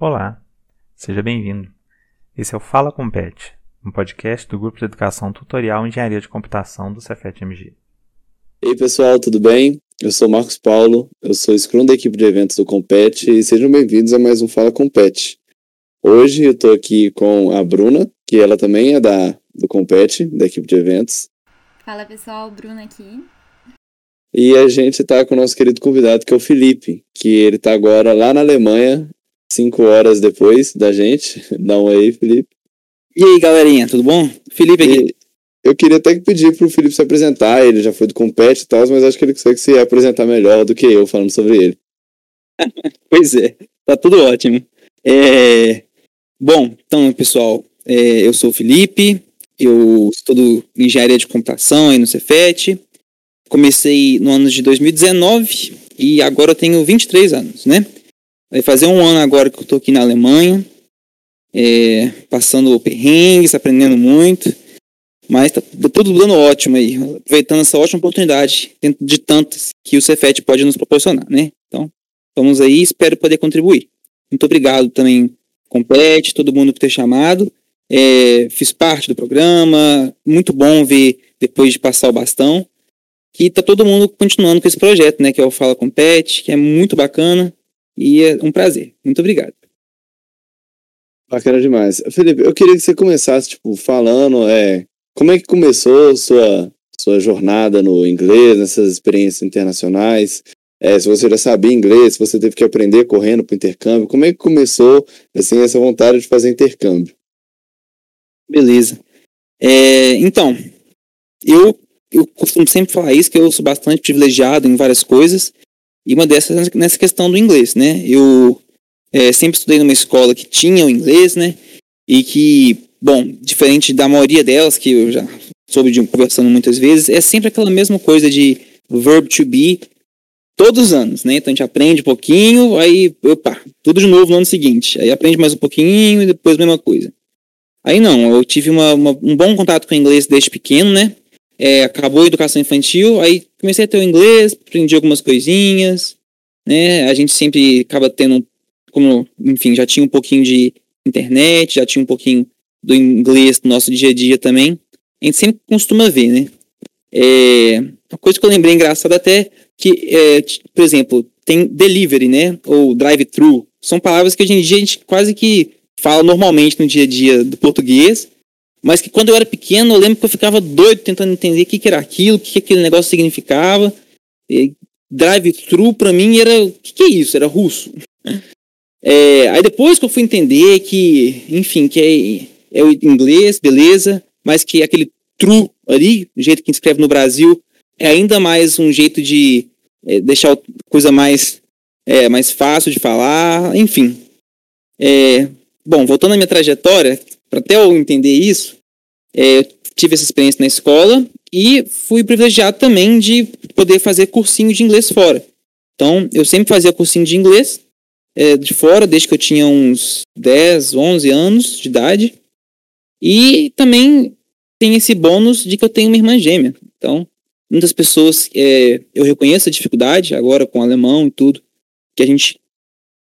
Olá, seja bem-vindo. Esse é o Fala Compete, um podcast do Grupo de Educação Tutorial Engenharia de Computação do Cefet-MG. E aí pessoal, tudo bem? Eu sou Marcos Paulo, eu sou Scrum da equipe de eventos do Compete e sejam bem-vindos a mais um Fala Compete. Hoje eu estou aqui com a Bruna, que ela também é da, do Compete, da equipe de eventos. Fala pessoal, Bruna aqui. E a gente está com o nosso querido convidado, que é o Felipe, que ele está agora lá na Alemanha, cinco horas depois da gente. Dá um aí, Felipe. E aí, galerinha, tudo bom? Felipe aqui. E eu queria até pedir pro Felipe se apresentar, ele já foi do Compete e tal, mas acho que ele consegue se apresentar melhor do que eu falando sobre ele. pois é, tá tudo ótimo. É... Bom, então, pessoal, é, eu sou o Felipe, eu estudo engenharia de computação aí no Cefet. Comecei no ano de 2019 e agora eu tenho 23 anos, né? Vai fazer um ano agora que eu tô aqui na Alemanha, é, passando perrengues, aprendendo muito, mas tá tudo dando ótimo aí, aproveitando essa ótima oportunidade de tantas que o Cefet pode nos proporcionar, né? Então, vamos aí, espero poder contribuir. Muito obrigado também, Compete, todo mundo por ter chamado. É, fiz parte do programa, muito bom ver depois de passar o bastão. E tá todo mundo continuando com esse projeto, né? Que é o Fala Compete, que é muito bacana e é um prazer. Muito obrigado. Bacana demais. Felipe, eu queria que você começasse, tipo, falando, é, como é que começou sua, sua jornada no inglês, nessas experiências internacionais? É, se você já sabia inglês, se você teve que aprender correndo para intercâmbio, como é que começou, assim, essa vontade de fazer intercâmbio? Beleza. É, então, eu, eu costumo sempre falar isso, que eu sou bastante privilegiado em várias coisas, e uma dessas é nessa questão do inglês, né? Eu é, sempre estudei numa escola que tinha o inglês, né? E que, bom, diferente da maioria delas, que eu já soube de conversando muitas vezes, é sempre aquela mesma coisa de verb to be todos os anos, né? Então a gente aprende um pouquinho, aí, opa, tudo de novo no ano seguinte. Aí aprende mais um pouquinho e depois a mesma coisa. Aí não, eu tive uma, uma, um bom contato com o inglês desde pequeno, né? É, acabou a educação infantil, aí comecei a ter o inglês, aprendi algumas coisinhas, né? A gente sempre acaba tendo, como, enfim, já tinha um pouquinho de internet, já tinha um pouquinho do inglês no nosso dia a dia também. A gente sempre costuma ver, né? É, uma coisa que eu lembrei engraçada até, que, é, por exemplo, tem delivery, né? Ou drive-thru. São palavras que hoje em dia a gente quase que fala normalmente no dia a dia do português, mas que quando eu era pequeno eu lembro que eu ficava doido tentando entender o que, que era aquilo, o que, que aquele negócio significava. Drive-thru para mim era. O que, que, é isso? Era russo. É, aí depois que eu fui entender que, enfim, que é, é o inglês, beleza, mas que aquele true ali, do jeito que escreve no Brasil, é ainda mais um jeito de é, deixar a coisa mais, é, mais fácil de falar, enfim. É, Bom, voltando à minha trajetória, para até eu entender isso, é, tive essa experiência na escola e fui privilegiado também de poder fazer cursinho de inglês fora. Então, eu sempre fazia cursinho de inglês é, de fora, desde que eu tinha uns 10, 11 anos de idade. E também tem esse bônus de que eu tenho uma irmã gêmea. Então, muitas pessoas, é, eu reconheço a dificuldade agora com o alemão e tudo, que a gente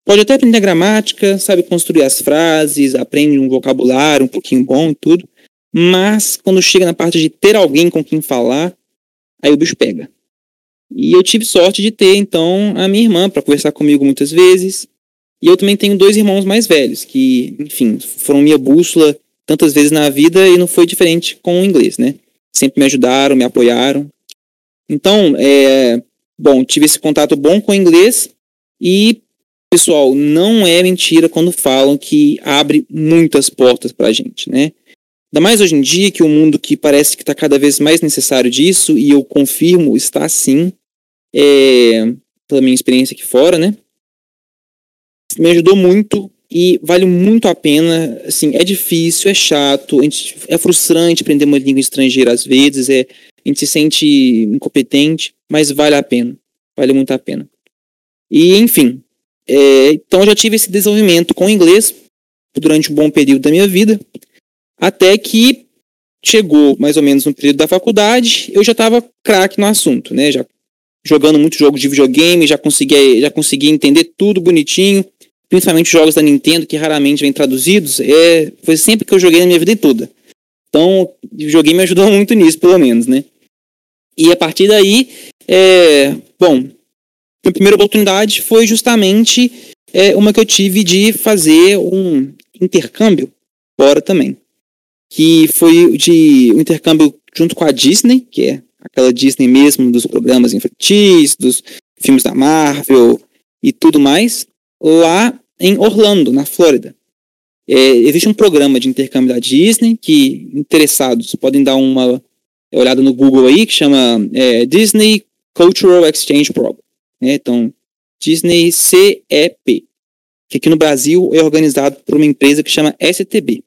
Pode até aprender gramática, sabe construir as frases, aprende um vocabulário um pouquinho bom e tudo. Mas quando chega na parte de ter alguém com quem falar, aí o bicho pega. E eu tive sorte de ter, então, a minha irmã para conversar comigo muitas vezes. E eu também tenho dois irmãos mais velhos, que, enfim, foram minha bússola tantas vezes na vida e não foi diferente com o inglês, né? Sempre me ajudaram, me apoiaram. Então, é, bom, tive esse contato bom com o inglês e Pessoal, não é mentira quando falam que abre muitas portas para a gente, né? Ainda mais hoje em dia, que o um mundo que parece que está cada vez mais necessário disso, e eu confirmo, está sim, é, pela minha experiência aqui fora, né? Me ajudou muito e vale muito a pena. Assim, é difícil, é chato, é frustrante aprender uma língua estrangeira às vezes, é, a gente se sente incompetente, mas vale a pena. Vale muito a pena. E, enfim, é, então já tive esse desenvolvimento com o inglês durante um bom período da minha vida, até que chegou mais ou menos no período da faculdade, eu já estava craque no assunto, né? Já jogando muito jogo de videogame, já conseguia, já conseguia entender tudo bonitinho, principalmente jogos da Nintendo que raramente vêm traduzidos, é, foi sempre que eu joguei na minha vida toda. Então, joguei me ajudou muito nisso, pelo menos, né? E a partir daí, é, bom, a primeira oportunidade foi justamente é, uma que eu tive de fazer um intercâmbio fora também. Que foi de um intercâmbio junto com a Disney, que é aquela Disney mesmo dos programas infantis, dos filmes da Marvel e tudo mais, lá em Orlando, na Flórida. É, existe um programa de intercâmbio da Disney que interessados podem dar uma olhada no Google aí, que chama é, Disney Cultural Exchange Program. Né? Então, Disney CEP, que aqui no Brasil é organizado por uma empresa que chama STB.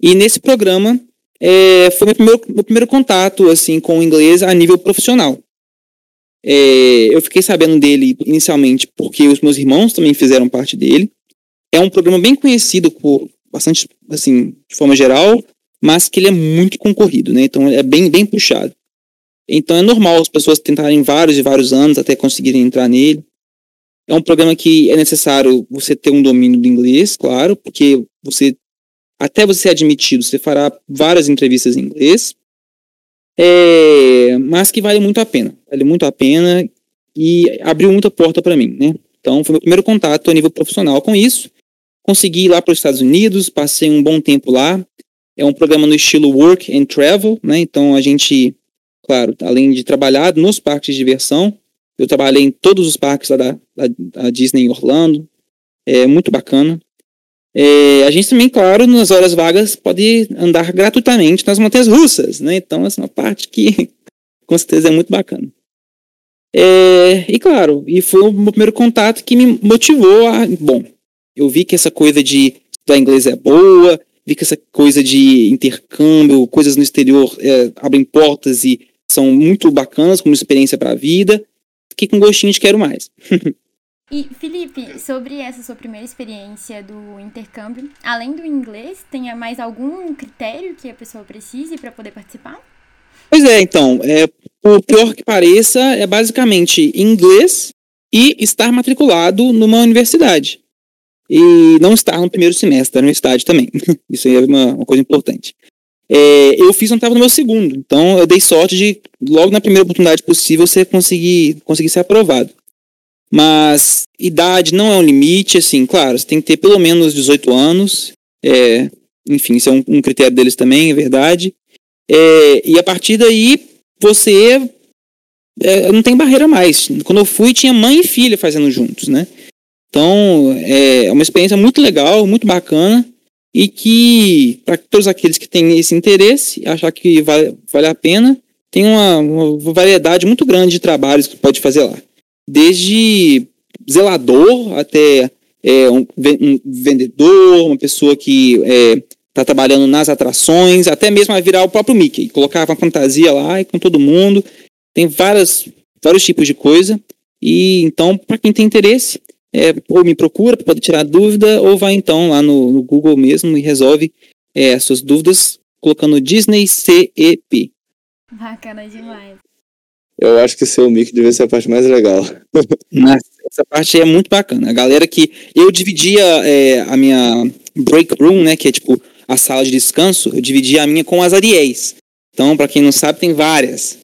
E nesse programa é, foi meu primeiro, meu primeiro contato assim com o inglês a nível profissional. É, eu fiquei sabendo dele inicialmente porque os meus irmãos também fizeram parte dele. É um programa bem conhecido por bastante, assim, de forma geral, mas que ele é muito concorrido, né? Então é bem, bem puxado. Então é normal as pessoas tentarem vários e vários anos até conseguirem entrar nele. É um programa que é necessário você ter um domínio do inglês, claro, porque você até você ser admitido, você fará várias entrevistas em inglês. É, mas que vale muito a pena. Vale muito a pena e abriu muita porta para mim, né? Então foi meu primeiro contato a nível profissional com isso. Consegui ir lá para os Estados Unidos, passei um bom tempo lá. É um programa no estilo Work and Travel, né? Então a gente, claro, além de trabalhar nos parques de diversão, eu trabalhei em todos os parques da, da, da Disney em Orlando. É muito bacana. É, a gente também, claro, nas horas vagas pode andar gratuitamente nas montanhas russas, né? Então, essa é uma parte que com certeza é muito bacana. É, e claro, e foi o meu primeiro contato que me motivou a. Bom, eu vi que essa coisa de estudar inglês é boa, vi que essa coisa de intercâmbio, coisas no exterior é, abrem portas e são muito bacanas como experiência para a vida. Fiquei com gostinho de quero mais. E, Felipe, sobre essa sua primeira experiência do intercâmbio, além do inglês, tem mais algum critério que a pessoa precise para poder participar? Pois é, então, é, o pior que pareça é basicamente inglês e estar matriculado numa universidade. E não estar no primeiro semestre da universidade também. Isso aí é uma, uma coisa importante. É, eu fiz quando estava no meu segundo, então eu dei sorte de, logo na primeira oportunidade possível, você conseguir, conseguir ser aprovado. Mas idade não é um limite, assim, claro, você tem que ter pelo menos 18 anos. É, enfim, isso é um, um, critério deles também, é verdade. É, e a partir daí, você é, não tem barreira mais. Quando eu fui, tinha mãe e filha fazendo juntos, né? Então, é uma experiência muito legal, muito bacana. E que, para todos aqueles que têm esse interesse, achar que vale, vale a pena, tem uma, uma variedade muito grande de trabalhos que pode fazer lá desde zelador até é, um, um, vendedor, uma pessoa que está é, trabalhando nas atrações, até mesmo virar o próprio Mickey, colocava uma fantasia lá e com todo mundo. Tem várias, vários tipos de coisa. E então, para quem tem interesse, é, ou me procura para poder tirar dúvida, ou vai então lá no, no Google mesmo e resolve é, as suas dúvidas colocando Disney CEP. Bacana demais. Eu acho que o Mickey deve ser a parte mais legal. Essa parte é muito bacana. A galera que. Eu dividia é, a minha break room, né? Que é tipo a sala de descanso, eu dividia a minha com as Ariéis. Então, para quem não sabe, tem várias.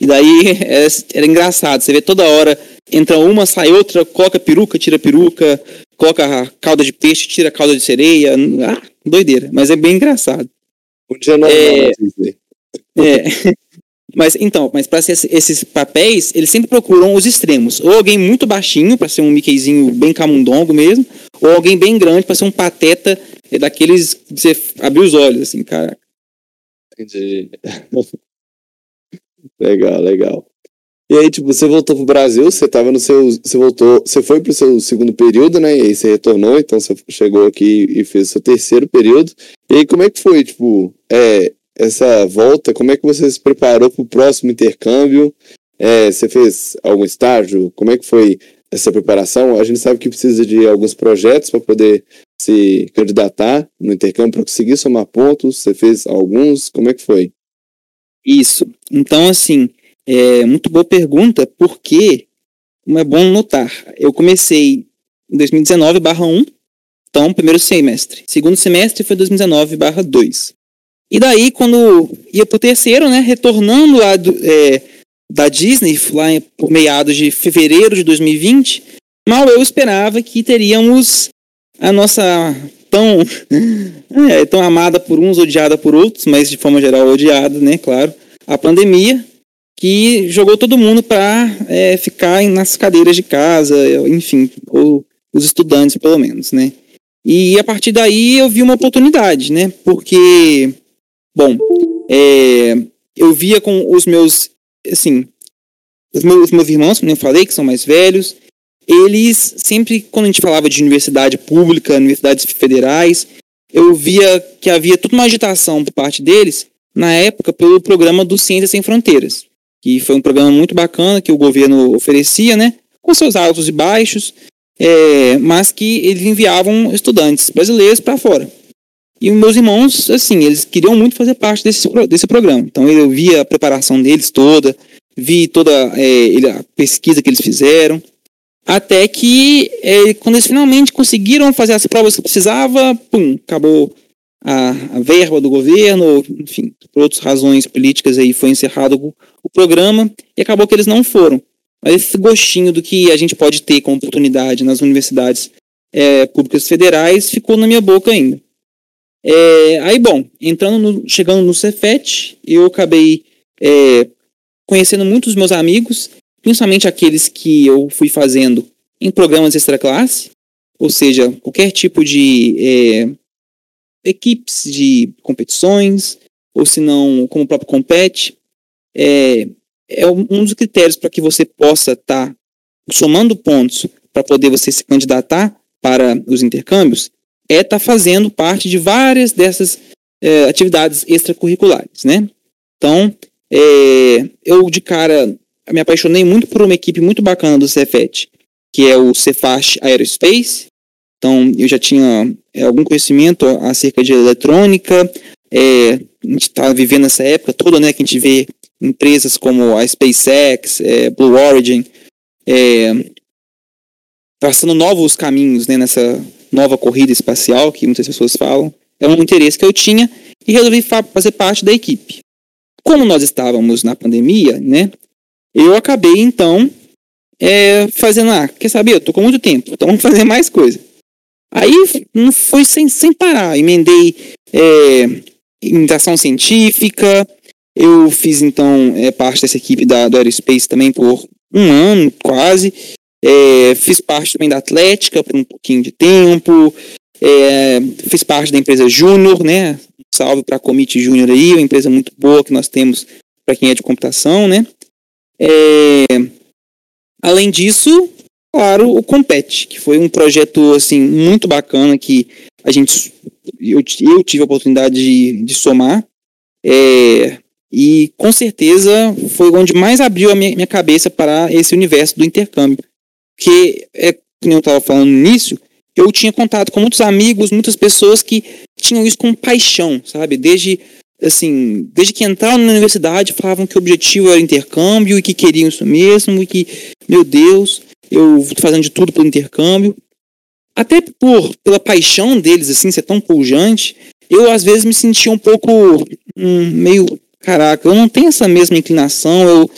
E daí é, era engraçado. Você vê toda hora, entra uma, sai outra, coloca peruca, tira peruca, coloca calda de peixe, tira calda de sereia. Ah, doideira. Mas é bem engraçado. Um dia não é, é. Mas então, mas para esses papéis, eles sempre procuram os extremos. Ou alguém muito baixinho, para ser um Mickeyzinho bem camundongo mesmo, ou alguém bem grande, para ser um pateta é daqueles que você abre os olhos, assim, cara. Entendi. legal, legal. E aí, tipo, você voltou pro Brasil, você tava no seu. Você voltou. Você foi pro seu segundo período, né? E aí você retornou, então você chegou aqui e fez o seu terceiro período. E aí, como é que foi, tipo, é, essa volta, como é que você se preparou para o próximo intercâmbio? É, você fez algum estágio? Como é que foi essa preparação? A gente sabe que precisa de alguns projetos para poder se candidatar no intercâmbio para conseguir somar pontos. Você fez alguns? Como é que foi? Isso. Então, assim, é muito boa pergunta, porque, é bom notar, eu comecei em 2019/1. Então, primeiro semestre. Segundo semestre foi 2019/2. E daí, quando ia pro terceiro, né, retornando do, é, da Disney, lá por meados de fevereiro de 2020, mal eu esperava que teríamos a nossa tão, é, tão amada por uns, odiada por outros, mas de forma geral odiada, né, claro, a pandemia, que jogou todo mundo para é, ficar nas cadeiras de casa, enfim, ou os estudantes pelo menos, né. E a partir daí eu vi uma oportunidade, né, porque, bom, é, eu via com os meus, assim, os meus, os meus irmãos, como eu falei, que são mais velhos, eles sempre, quando a gente falava de universidade pública, universidades federais, eu via que havia toda uma agitação por parte deles, na época, pelo programa do Ciências Sem Fronteiras, que foi um programa muito bacana que o governo oferecia, né, com seus altos e baixos, é, mas que eles enviavam estudantes brasileiros para fora. E meus irmãos, assim, eles queriam muito fazer parte desse, desse programa. Então eu via a preparação deles toda, vi toda é, a pesquisa que eles fizeram, até que, é, quando eles finalmente conseguiram fazer as provas que precisava, pum, acabou a, a verba do governo, enfim, por outras razões políticas aí foi encerrado o, o programa e acabou que eles não foram. Mas esse gostinho do que a gente pode ter como oportunidade nas universidades é, públicas federais ficou na minha boca ainda. É, aí, bom, entrando no, chegando no Cefet, eu acabei é, conhecendo muitos meus amigos principalmente aqueles que eu fui fazendo em programas extra classe, ou seja, qualquer tipo de é, equipes de competições, ou se não, como o próprio compete, é, é um dos critérios para que você possa estar tá somando pontos para poder você se candidatar para os intercâmbios, é estar tá fazendo parte de várias dessas é, atividades extracurriculares, né? Então, é, eu de cara me apaixonei muito por uma equipe muito bacana do Cefet, que é o Cefast Aerospace. Então, eu já tinha é, algum conhecimento acerca de eletrônica. É, a gente está vivendo essa época toda, né, que a gente vê empresas como a SpaceX, é, Blue Origin, traçando novos caminhos né, nessa nova corrida espacial que muitas pessoas falam. É um interesse que eu tinha e resolvi fazer parte da equipe. Como nós estávamos na pandemia, né, eu acabei, então, é, fazendo, ah, quer saber, eu tô com muito tempo, então vamos fazer mais coisa. Aí foi sem, sem parar, emendei é, imitação científica, eu fiz então é, parte dessa equipe da, do Aerospace também por um ano quase, é, fiz parte também da Atlética por um pouquinho de tempo, é, fiz parte da empresa Júnior, né? Salve para a Commit Júnior aí, uma empresa muito boa que nós temos para quem é de computação, né? É... Além disso, claro, o Compete, que foi um projeto assim muito bacana que a gente eu, eu tive a oportunidade de, de somar. É, e com certeza foi onde mais abriu a minha, minha cabeça para esse universo do intercâmbio. Porque, é, como eu estava falando no início, eu tinha contato com muitos amigos, muitas pessoas que tinham isso com paixão, sabe? Desde assim, desde que entraram na universidade, falavam que o objetivo era intercâmbio e que queriam isso mesmo e que, meu Deus, eu estou fazendo de tudo pelo intercâmbio. Até por pela paixão deles, assim, ser tão pujante, eu às vezes me sentia um pouco um, meio, caraca, eu não tenho essa mesma inclinação, eu,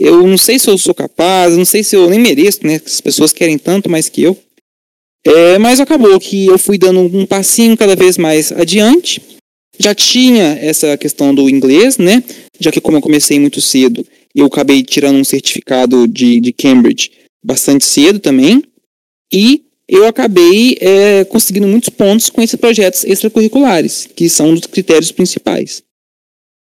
eu não sei se eu sou capaz, não sei se eu nem mereço, né? As pessoas querem tanto mais que eu. É, mas acabou que eu fui dando um passinho cada vez mais adiante já tinha essa questão do inglês, né? Já que como eu comecei muito cedo, eu acabei tirando um certificado de, de Cambridge bastante cedo também. E eu acabei é, conseguindo muitos pontos com esses projetos extracurriculares, que são um dos critérios principais.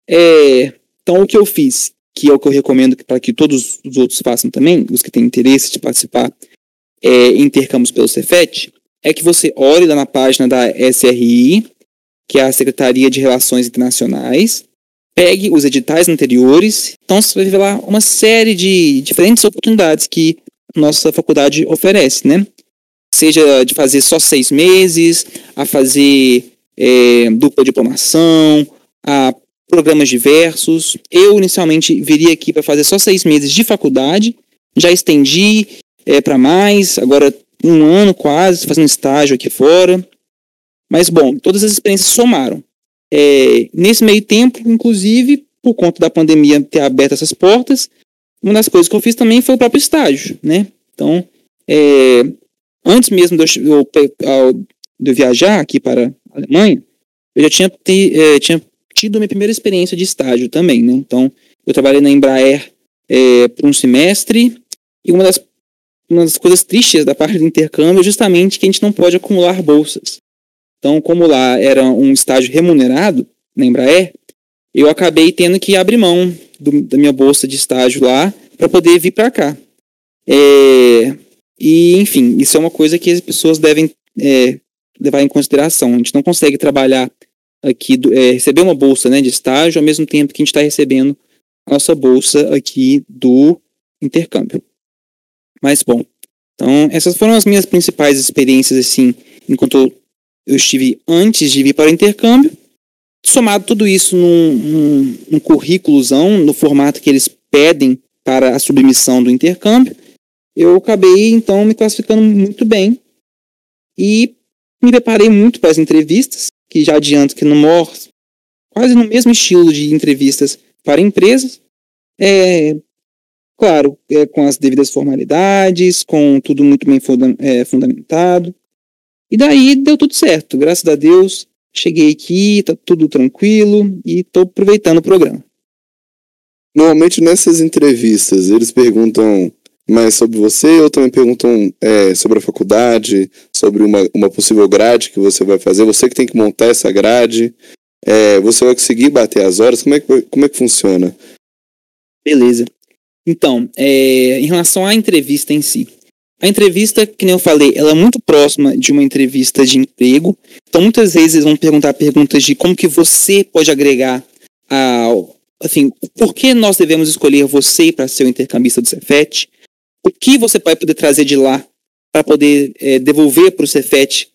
É, então, o que eu fiz, que é o que eu recomendo para que todos os outros façam também, os que têm interesse de participar é, em intercâmbios pelo Cefet, é que você olhe lá na página da SRI, que é a Secretaria de Relações Internacionais, pegue os editais anteriores, então você vai ver lá uma série de diferentes oportunidades que nossa faculdade oferece, né? Seja de fazer só seis meses, a fazer é, dupla diplomação, a programas diversos. Eu inicialmente viria aqui para fazer só seis meses de faculdade, já estendi é, para mais, agora um ano quase fazendo estágio aqui fora. Mas, bom, todas as experiências somaram. É, nesse meio tempo, inclusive, por conta da pandemia ter aberto essas portas, uma das coisas que eu fiz também foi o próprio estágio, né? Então, é, antes mesmo de eu, de eu, viajar aqui para a Alemanha, eu já tinha, te, é, tinha tido minha primeira experiência de estágio também, né? Então, eu trabalhei na Embraer é, por um semestre, e uma das, uma das coisas tristes da parte do intercâmbio é justamente que a gente não pode acumular bolsas. Então, como lá era um estágio remunerado na Embraer, eu acabei tendo que abrir mão do, da minha bolsa de estágio lá para poder vir para cá. É, e, enfim, isso é uma coisa que as pessoas devem é, levar em consideração. A gente não consegue trabalhar aqui, é, receber uma bolsa né, de estágio ao mesmo tempo que a gente está recebendo a nossa bolsa aqui do intercâmbio. Mas, bom, então essas foram as minhas principais experiências, assim, enquanto eu estive antes de vir para o intercâmbio. Somado tudo isso num, num, num currículozão, no formato que eles pedem para a submissão do intercâmbio, eu acabei então me classificando muito bem e me preparei muito para as entrevistas, que já adianto que no maior, quase no mesmo estilo de entrevistas para empresas, é, claro, é, com as devidas formalidades, com tudo muito bem funda é, fundamentado. E daí deu tudo certo, graças a Deus. Cheguei aqui, tá tudo tranquilo e tô aproveitando o programa. Normalmente nessas entrevistas eles perguntam mais sobre você ou também perguntam é, sobre a faculdade, sobre uma, uma possível grade que você vai fazer, você que tem que montar essa grade, é, você vai conseguir bater as horas, como é que, como é que funciona? Beleza. Então, é, em relação à entrevista em si, a entrevista, que nem eu falei, ela é muito próxima de uma entrevista de emprego. Então, muitas vezes eles vão perguntar perguntas de como que você pode agregar ao, assim, por que nós devemos escolher você para ser o intercambista do Cefet? O que você vai poder trazer de lá para poder é, devolver para o Cefet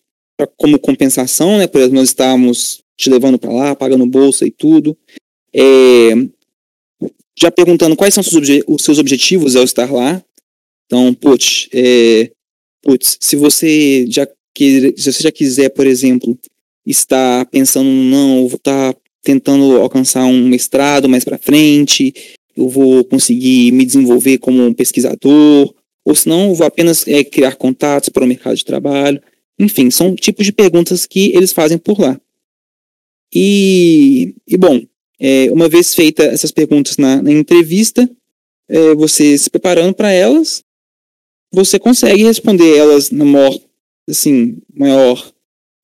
como compensação, né? Por nós estávamos te levando para lá, pagando bolsa e tudo. É, já perguntando quais são os seus objetivos ao estar lá. Então, putz, é, putz, se você já que, se você já quiser, por exemplo, estar pensando, não, eu vou estar tentando alcançar um mestrado mais para frente, eu vou conseguir me desenvolver como um pesquisador, ou se não, vou apenas é, criar contatos para o mercado de trabalho. Enfim, são tipos de perguntas que eles fazem por lá. E, e bom, é, uma vez feitas essas perguntas na, na entrevista, é, você se preparando para elas, você consegue responder elas na maior, assim, maior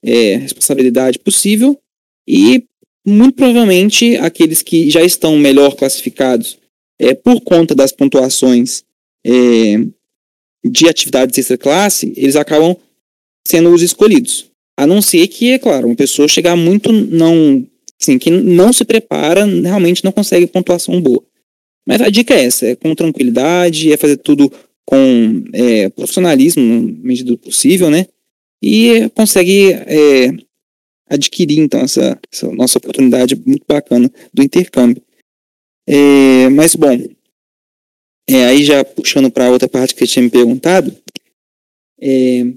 é, responsabilidade possível e muito provavelmente aqueles que já estão melhor classificados é, por conta das pontuações é, de atividades extra-classe, eles acabam sendo os escolhidos. A não ser que, é claro, uma pessoa chegar muito não. Assim, que não se prepara, realmente não consegue pontuação boa. Mas a dica é essa: é com tranquilidade, é fazer tudo com é, profissionalismo, na medida do possível, né? E consegue é, adquirir, então, essa, essa, nossa oportunidade muito bacana do intercâmbio. É, mas, bom, é, aí já puxando para outra parte que você tinha me perguntado, é,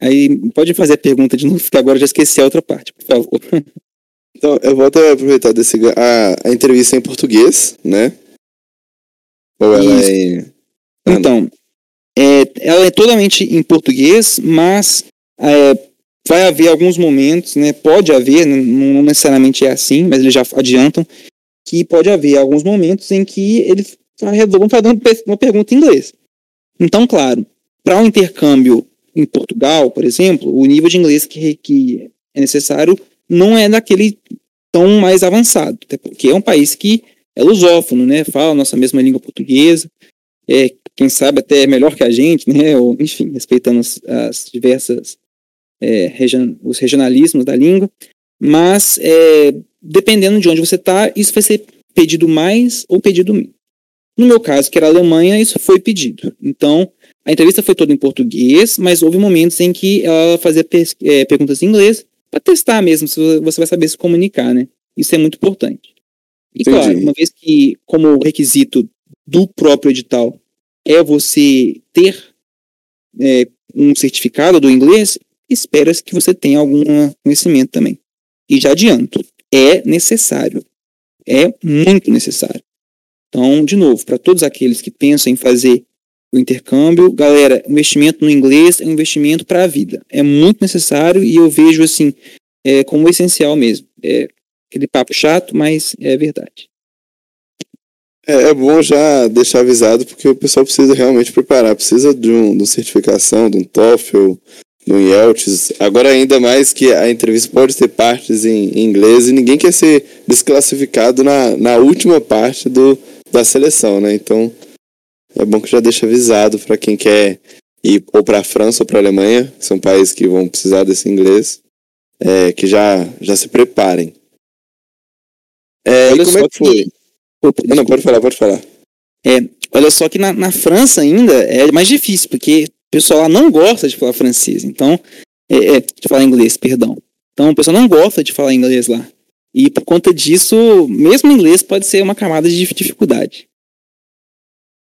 aí pode fazer a pergunta de novo, que agora eu já esqueci a outra parte, por favor. Então, eu vou até aproveitar desse, a, a entrevista em português, né? Ou ela Isso. é então, é, ela é totalmente em português, mas é, vai haver alguns momentos, né? Pode haver, não necessariamente é assim, mas eles já adiantam que pode haver alguns momentos em que eles vão dando uma pergunta em inglês. Então, claro, para um intercâmbio em Portugal, por exemplo, o nível de inglês que, que é necessário não é daquele tão mais avançado, até porque é um país que é lusófono, né? Fala a nossa mesma língua portuguesa, é, quem sabe até melhor que a gente, né? Ou, enfim, respeitando as, as diversas é, region, os regionalismos da língua, mas é, dependendo de onde você está, isso vai ser pedido mais ou pedido menos. No meu caso, que era a Alemanha, isso foi pedido. Então, a entrevista foi toda em português, mas houve momentos em que ela fazia é, perguntas em inglês para testar mesmo se você vai saber se comunicar, né? Isso é muito importante. E Entendi. claro, uma vez que, como requisito do próprio edital é você ter é, um certificado do inglês, espera-se que você tenha algum conhecimento também. E já adianto, é necessário. É muito necessário. Então, de novo, para todos aqueles que pensam em fazer o intercâmbio, galera, investimento no inglês é um investimento para a vida. É muito necessário e eu vejo assim é, como essencial mesmo. É aquele papo chato, mas é verdade. É, é, bom já deixar avisado, porque o pessoal precisa realmente preparar, precisa de, um, de uma certificação, de um TOEFL, de um IELTS. Agora, ainda mais que a entrevista pode ter partes em, em inglês e ninguém quer ser desclassificado na, na última parte do, da seleção, né? Então, é bom que já deixa avisado para quem quer ir ou para a França ou para a Alemanha, que são países que vão precisar desse inglês, é, que já, já se preparem. É, Olha como é que foi? Opa, não, não, pode falar, pode falar. É, olha só que na, na França ainda é mais difícil, porque o pessoal lá não gosta de falar francês, então, é, é, de falar inglês, perdão. Então o pessoal não gosta de falar inglês lá. E por conta disso, mesmo inglês pode ser uma camada de dificuldade.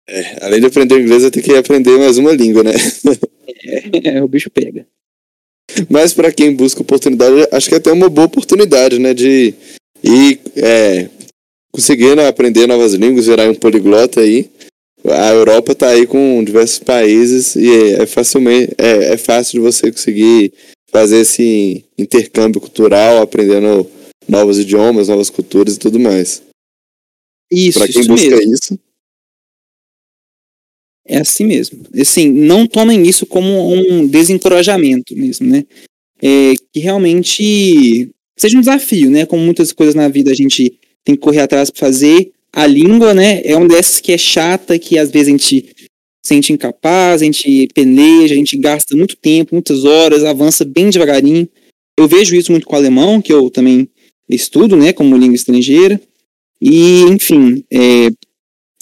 É, além de aprender inglês, vai ter que aprender mais uma língua, né? é, é, o bicho pega. Mas para quem busca oportunidade, acho que é até uma boa oportunidade, né? De ir é, conseguindo aprender novas línguas, virar um poliglota aí. A Europa está aí com diversos países e é, facilmente é, é fácil de você conseguir fazer esse intercâmbio cultural, aprendendo novos idiomas, novas culturas e tudo mais. Isso, Para quem isso busca mesmo. isso. É assim mesmo. Assim, não tomem isso como um desencorajamento mesmo, né? É, que realmente seja um desafio, né? Como muitas coisas na vida a gente tem que correr atrás para fazer. A língua, né, é uma dessas que é chata, que às vezes a gente sente incapaz, a gente peleja, a gente gasta muito tempo, muitas horas, avança bem devagarinho. Eu vejo isso muito com o alemão, que eu também estudo, né, como língua estrangeira. E, enfim, é,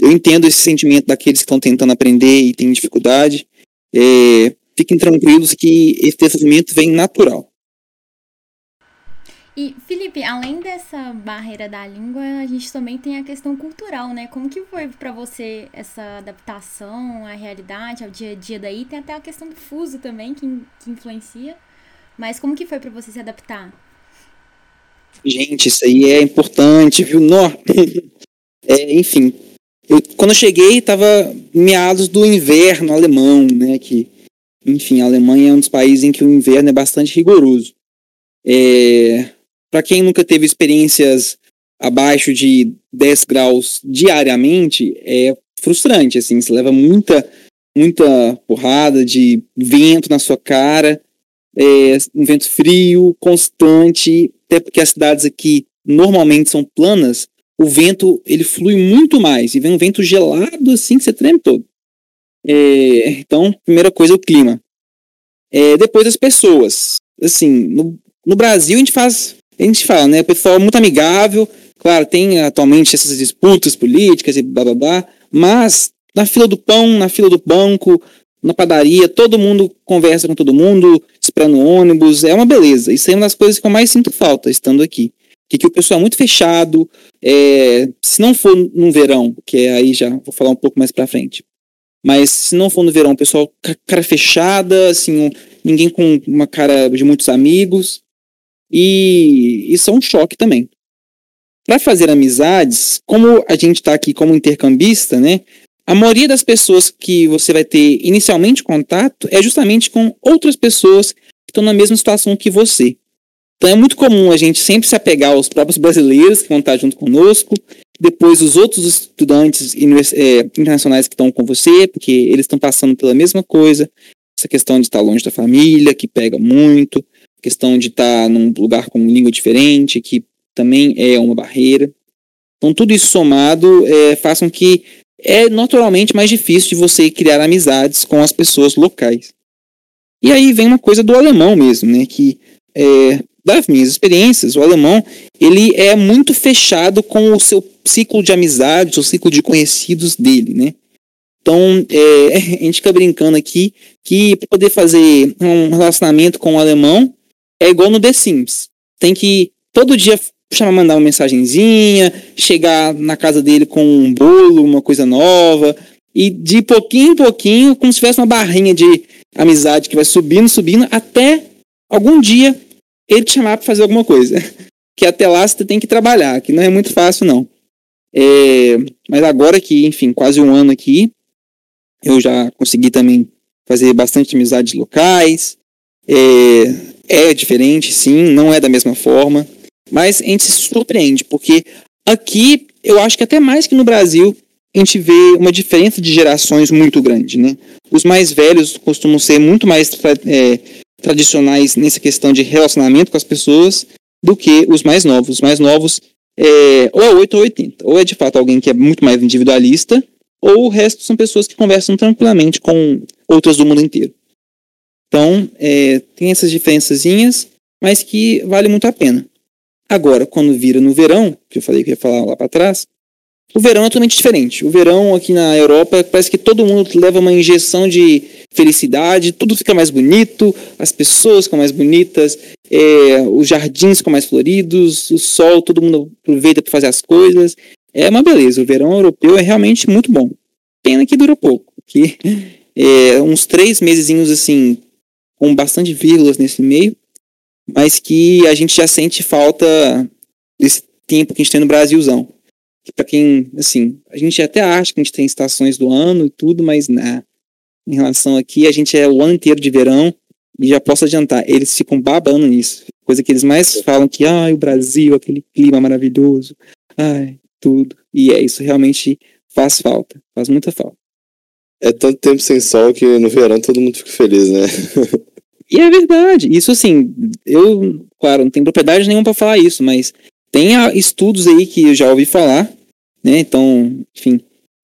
eu entendo esse sentimento daqueles que estão tentando aprender e têm dificuldade. É, fiquem tranquilos que esse desenvolvimento vem natural. E, Felipe, além dessa barreira da língua, a gente também tem a questão cultural, né? Como que foi para você essa adaptação à realidade, ao dia a dia daí? Tem até a questão do fuso também, que, que influencia. Mas como que foi para você se adaptar? Gente, isso aí é importante, viu? É, enfim, eu, quando eu cheguei, estava meados do inverno alemão, né? Que, enfim, a Alemanha é um dos países em que o inverno é bastante rigoroso. É, para quem nunca teve experiências abaixo de 10 graus diariamente, é frustrante, assim, você leva muita, muita porrada de vento na sua cara, é, um vento frio, constante, até porque as cidades aqui normalmente são planas, o vento ele flui muito mais, e vem um vento gelado assim que você treme todo. É, então, primeira coisa, o clima. É, depois as pessoas. Assim, no, no Brasil a gente faz a gente fala, né? O pessoal é muito amigável, claro, tem atualmente essas disputas políticas e blá blá blá, mas na fila do pão, na fila do banco, na padaria, todo mundo conversa com todo mundo, esperando ônibus, é uma beleza. Isso é uma das coisas que eu mais sinto falta estando aqui. Que, que o pessoal é muito fechado, é, se não for no verão, que é aí já vou falar um pouco mais pra frente, mas se não for no verão, o pessoal cara fechada, assim, ninguém com uma cara de muitos amigos, e isso é um choque também. Para fazer amizades, como a gente está aqui como intercambista, né? A maioria das pessoas que você vai ter inicialmente contato é justamente com outras pessoas que estão na mesma situação que você. Então é muito comum a gente sempre se apegar aos próprios brasileiros que vão estar junto conosco, depois os outros estudantes é, internacionais que estão com você, porque eles estão passando pela mesma coisa, essa questão de estar longe da família, que pega muito, questão de estar tá num lugar com língua diferente, que também é uma barreira. Então, tudo isso somado é, faz com que é naturalmente mais difícil de você criar amizades com as pessoas locais. E aí vem uma coisa do alemão mesmo, né? Que é, das minhas experiências, o alemão ele é muito fechado com o seu ciclo de amizades, o ciclo de conhecidos dele, né? Então, é, a gente fica brincando aqui que poder fazer um relacionamento com o alemão, é igual no The Sims. Tem que todo dia chamar, mandar uma mensagenzinha, chegar na casa dele com um bolo, uma coisa nova, e de pouquinho em pouquinho, como se tivesse uma barrinha de, amizade que vai subindo, subindo, até algum dia ele te chamar para fazer alguma coisa. Que até lá você tem que trabalhar, que não é muito fácil, não. É, mas agora que, enfim, quase um ano aqui, eu já consegui também fazer bastante amizades locais. É, é diferente, sim, não é da mesma forma. Mas a gente se surpreende, porque aqui, eu acho que até mais que no Brasil, a gente vê uma diferença de gerações muito grande, né? Os mais velhos costumam ser muito mais é, tradicionais nessa questão de relacionamento com as pessoas do que os mais novos. Os mais novos é, ou é 8 ou 80. Ou é de fato alguém que é muito mais individualista, ou o resto são pessoas que conversam tranquilamente com outras do mundo inteiro. Então, é, tem essas diferençazinhas, mas que vale muito a pena. Agora, quando vira no verão, que eu falei que ia falar lá para trás, o verão é totalmente diferente. O verão aqui na Europa parece que todo mundo leva uma injeção de felicidade, tudo fica mais bonito, as pessoas ficam mais bonitas, é, os jardins ficam mais floridos, o sol, todo mundo aproveita para fazer as coisas. É uma beleza. O verão europeu é realmente muito bom. Pena que dura pouco, que é, uns três mesezinhos assim, com bastante vírgulas nesse meio, mas que a gente já sente falta desse tempo que a gente tem no Brasilzão para quem, assim, a gente até acha que a gente tem estações do ano e tudo, mas na, em relação aqui, a gente é o ano inteiro de verão e já posso adiantar, eles ficam babando nisso. Coisa que eles mais falam que, ai, o Brasil, aquele clima maravilhoso, ai, tudo. E é, isso realmente faz falta, faz muita falta. É tanto tempo sem sol que no verão todo mundo fica feliz, né? e é verdade. Isso, assim, eu, claro, não tenho propriedade nenhuma para falar isso, mas tem estudos aí que eu já ouvi falar né? Então, enfim,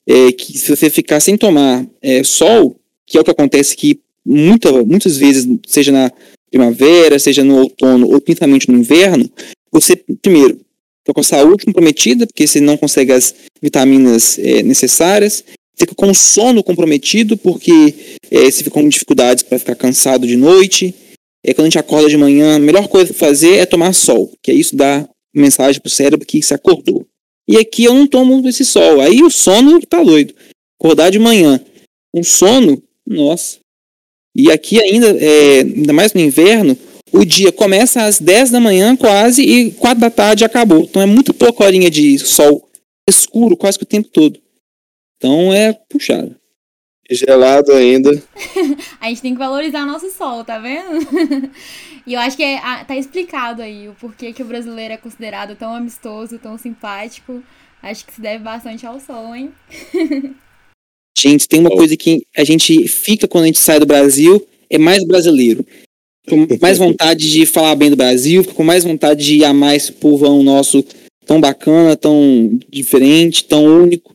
é, que se você ficar sem tomar é, sol, que é o que acontece que muita, muitas vezes, seja na primavera, seja no outono, ou principalmente no inverno, você, primeiro, fica com a saúde comprometida, porque você não consegue as vitaminas é, necessárias, fica com sono comprometido, porque é, você fica com dificuldades para ficar cansado de noite. É, quando a gente acorda de manhã, a melhor coisa para fazer é tomar sol, que é isso dá mensagem para o cérebro que se acordou. E aqui eu não tomo esse sol. Aí o sono tá doido. Acordar de manhã. Um sono, nossa. E aqui ainda, é, ainda mais no inverno, o dia começa às 10 da manhã quase e 4 da tarde acabou. Então é muito pouca horinha de sol escuro quase que o tempo todo. Então é puxado. Gelado ainda. a gente tem que valorizar nosso sol, tá vendo? e eu acho que é, tá explicado aí o porquê que o brasileiro é considerado tão amistoso, tão simpático. Acho que se deve bastante ao sol, hein? gente, tem uma coisa que a gente fica quando a gente sai do Brasil, é mais brasileiro. Com mais vontade de falar bem do Brasil, com mais vontade de amar esse povão nosso tão bacana, tão diferente, tão único.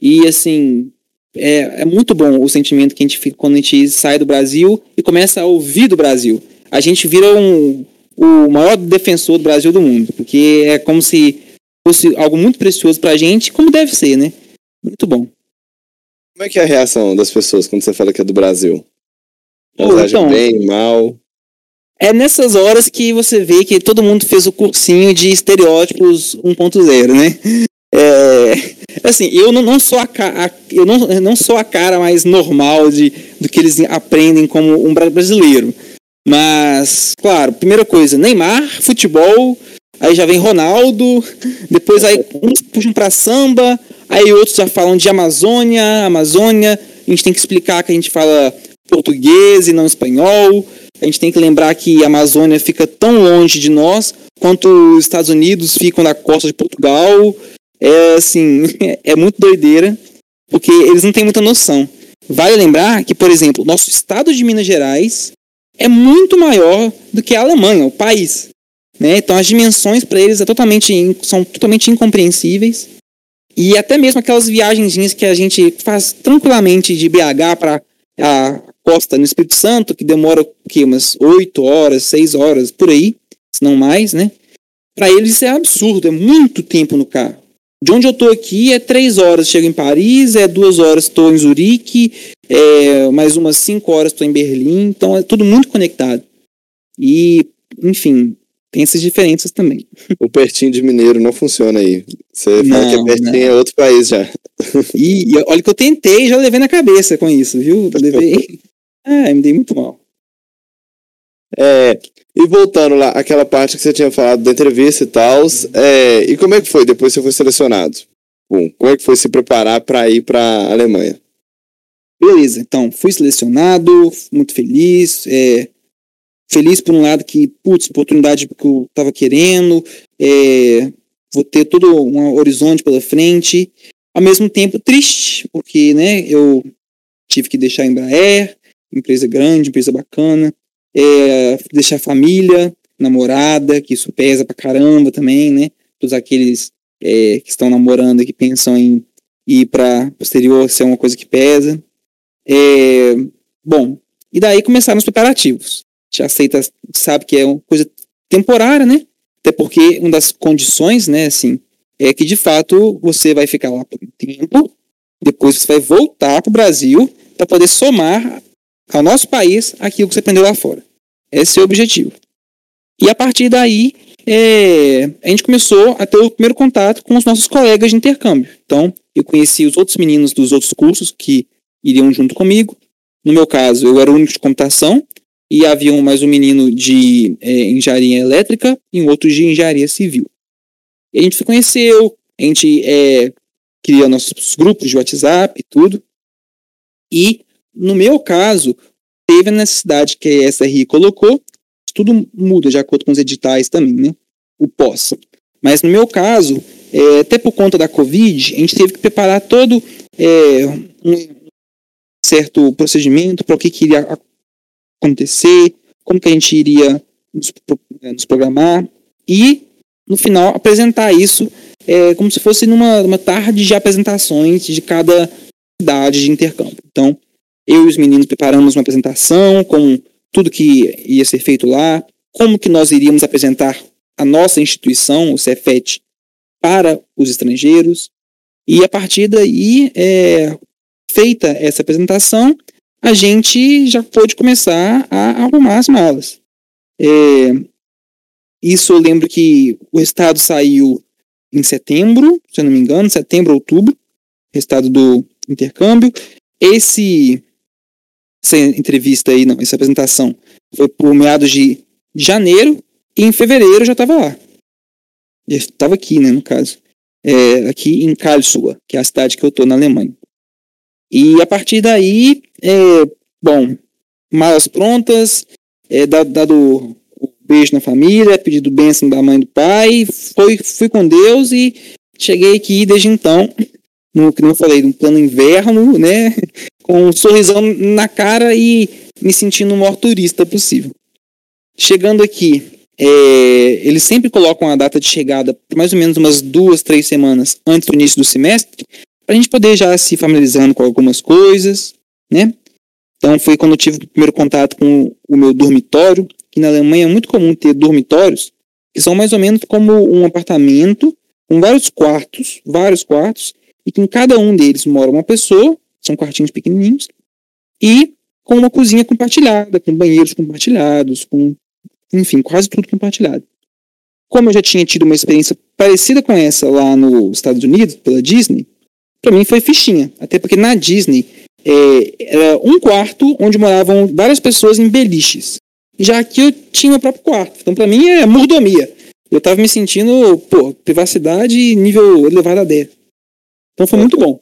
E assim, é, é muito bom o sentimento que a gente fica quando a gente sai do Brasil e começa a ouvir do Brasil. A gente vira um, o maior defensor do Brasil do mundo, porque é como se fosse algo muito precioso pra gente, como deve ser, né? Muito bom. Como é que é a reação das pessoas quando você fala que é do Brasil? Elas então, bem, mal? É nessas horas que você vê que todo mundo fez o cursinho de estereótipos 1.0, né? É, assim, eu não, não sou a, a, eu não, não sou a cara mais normal de, do que eles aprendem como um brasileiro. Mas, claro, primeira coisa, Neymar, futebol, aí já vem Ronaldo, depois aí uns puxam para samba, aí outros já falam de Amazônia, Amazônia, a gente tem que explicar que a gente fala português e não espanhol. A gente tem que lembrar que a Amazônia fica tão longe de nós quanto os Estados Unidos ficam na costa de Portugal é assim, é muito doideira, porque eles não têm muita noção. Vale lembrar que, por exemplo, nosso estado de Minas Gerais é muito maior do que a Alemanha, o país. Né? Então as dimensões para eles é totalmente, são totalmente incompreensíveis. E até mesmo aquelas viagens que a gente faz tranquilamente de BH para a costa no Espírito Santo, que demora o quê? umas 8 horas, 6 horas, por aí, se não mais, né? Para eles é absurdo, é muito tempo no carro. De onde eu tô aqui é três horas chego em Paris, é duas horas estou em Zurique, é mais umas cinco horas estou em Berlim, então é tudo muito conectado. E, enfim, tem essas diferenças também. O pertinho de mineiro não funciona aí. Você não, fala que é pertinho, não. é outro país já. E, e, olha que eu tentei já levei na cabeça com isso, viu? Levei. Ah, me dei muito mal. É, e voltando lá, aquela parte que você tinha falado da entrevista e tal, é, e como é que foi depois que você foi selecionado? Bom, como é que foi se preparar para ir para a Alemanha? Beleza, então, fui selecionado, muito feliz, é, feliz por um lado que, putz, oportunidade que eu estava querendo, é, vou ter todo um horizonte pela frente, ao mesmo tempo triste, porque, né, eu tive que deixar a Embraer, empresa grande, empresa bacana, é, deixar família, namorada, que isso pesa pra caramba também, né? Todos aqueles é, que estão namorando e que pensam em ir para posterior ser uma coisa que pesa. É, bom, e daí começaram os preparativos. Já aceita, sabe que é uma coisa temporária, né? Até porque uma das condições, né, assim, é que de fato você vai ficar lá por um tempo, depois você vai voltar para o Brasil para poder somar ao nosso país aquilo que você aprendeu lá fora. Esse é o objetivo. E a partir daí, é, a gente começou a ter o primeiro contato com os nossos colegas de intercâmbio. Então, eu conheci os outros meninos dos outros cursos que iriam junto comigo. No meu caso, eu era o único de computação e havia mais um menino de é, engenharia elétrica e um outro de engenharia civil. E a gente se conheceu, a gente é, cria nossos grupos de WhatsApp e tudo. E no meu caso, teve a necessidade que a SRI colocou, tudo muda de acordo com os editais também, né? O pós. Mas no meu caso, é, até por conta da Covid, a gente teve que preparar todo é, um certo procedimento para o que, que iria acontecer, como que a gente iria nos, é, nos programar e, no final, apresentar isso é, como se fosse numa tarde de apresentações de cada cidade de intercâmbio. Então, eu e os meninos preparamos uma apresentação com tudo que ia ser feito lá, como que nós iríamos apresentar a nossa instituição, o Cefet, para os estrangeiros. E a partir daí, é, feita essa apresentação, a gente já pôde começar a arrumar as malas. É, isso eu lembro que o resultado saiu em setembro, se eu não me engano, setembro, outubro, resultado do intercâmbio. Esse essa entrevista aí, não, essa apresentação foi por meados de janeiro e em fevereiro eu já estava lá. Já estava aqui, né, no caso. É, aqui em Karlsruhe, que é a cidade que eu estou na Alemanha. E a partir daí, é, bom, malas prontas, é, dado, dado o beijo na família, pedido bênção da mãe e do pai, foi, fui com Deus e cheguei aqui desde então, no que eu falei, no plano inverno, né, com um sorrisão na cara e me sentindo o maior turista possível. Chegando aqui, é, eles sempre colocam a data de chegada mais ou menos umas duas, três semanas antes do início do semestre, para a gente poder já se familiarizando com algumas coisas, né? Então foi quando eu tive o primeiro contato com o meu dormitório, que na Alemanha é muito comum ter dormitórios, que são mais ou menos como um apartamento com vários quartos, vários quartos, e que em cada um deles mora uma pessoa são quartinhos pequenininhos. E com uma cozinha compartilhada, com banheiros compartilhados, com, enfim, quase tudo compartilhado. Como eu já tinha tido uma experiência parecida com essa lá nos Estados Unidos, pela Disney, para mim foi fichinha. Até porque na Disney é, era um quarto onde moravam várias pessoas em beliches. Já aqui eu tinha meu próprio quarto. Então para mim é mordomia. Eu tava me sentindo, pô, privacidade nível elevado a 10. Então foi muito bom.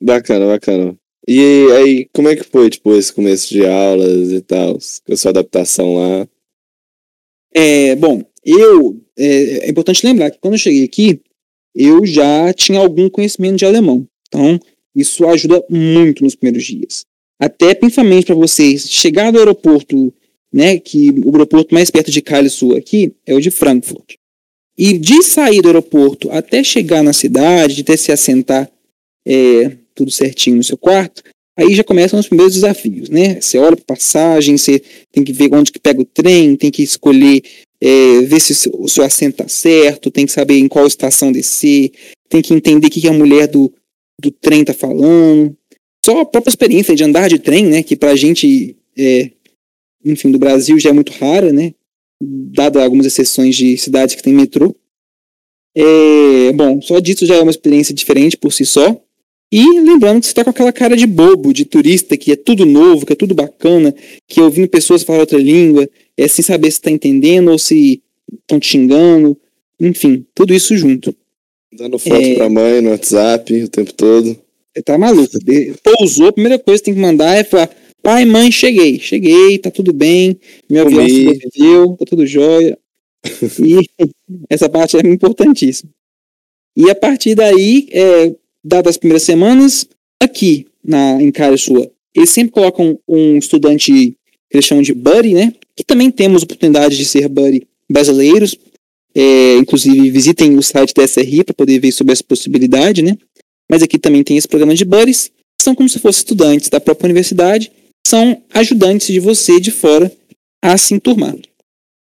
Bacana, bacana. E aí, como é que foi, tipo, esse começo de aulas e tal? A sua adaptação lá? É, bom, eu. É, é, importante lembrar que quando eu cheguei aqui, eu já tinha algum conhecimento de alemão. Então, isso ajuda muito nos primeiros dias. Até principalmente para vocês chegar do aeroporto, né, que o aeroporto mais perto de Karlsruhe aqui é o de Frankfurt. E de sair do aeroporto até chegar na cidade, até se assentar é, tudo certinho no seu quarto, aí já começam os primeiros desafios, né? Você olha para passagem, você tem que ver onde que pega o trem, tem que escolher, é, ver se o seu assento tá certo, tem que saber em qual estação descer, tem que entender o que, que a mulher do, do trem tá falando. Só a própria experiência de andar de trem, né? Que pra gente, é, enfim, do Brasil já é muito rara, né? Dado algumas exceções de cidades que tem metrô. É, bom, só disso já é uma experiência diferente por si só. E lembrando que você está com aquela cara de bobo, de turista, que é tudo novo, que é tudo bacana, que ouvindo pessoas falar outra língua, é sem saber se está entendendo ou se estão te xingando, enfim, tudo isso junto. Dando foto é... pra mãe no WhatsApp o tempo todo. Você tá maluco. Pousou, a primeira coisa que tem que mandar é falar: pai, mãe, cheguei, cheguei, tá tudo bem, meu Comi. avião sobreviveu, tá tudo jóia. e essa parte é importantíssima. E a partir daí, é, dadas as primeiras semanas, aqui na, em Sua, eles sempre colocam um estudante que eles chamam de buddy, né? Que também temos oportunidade de ser buddy brasileiros. É, inclusive, visitem o site da SRI para poder ver sobre essa possibilidade, né? Mas aqui também tem esse programa de buddies, que são como se fossem estudantes da própria universidade, são ajudantes de você de fora a se enturmar.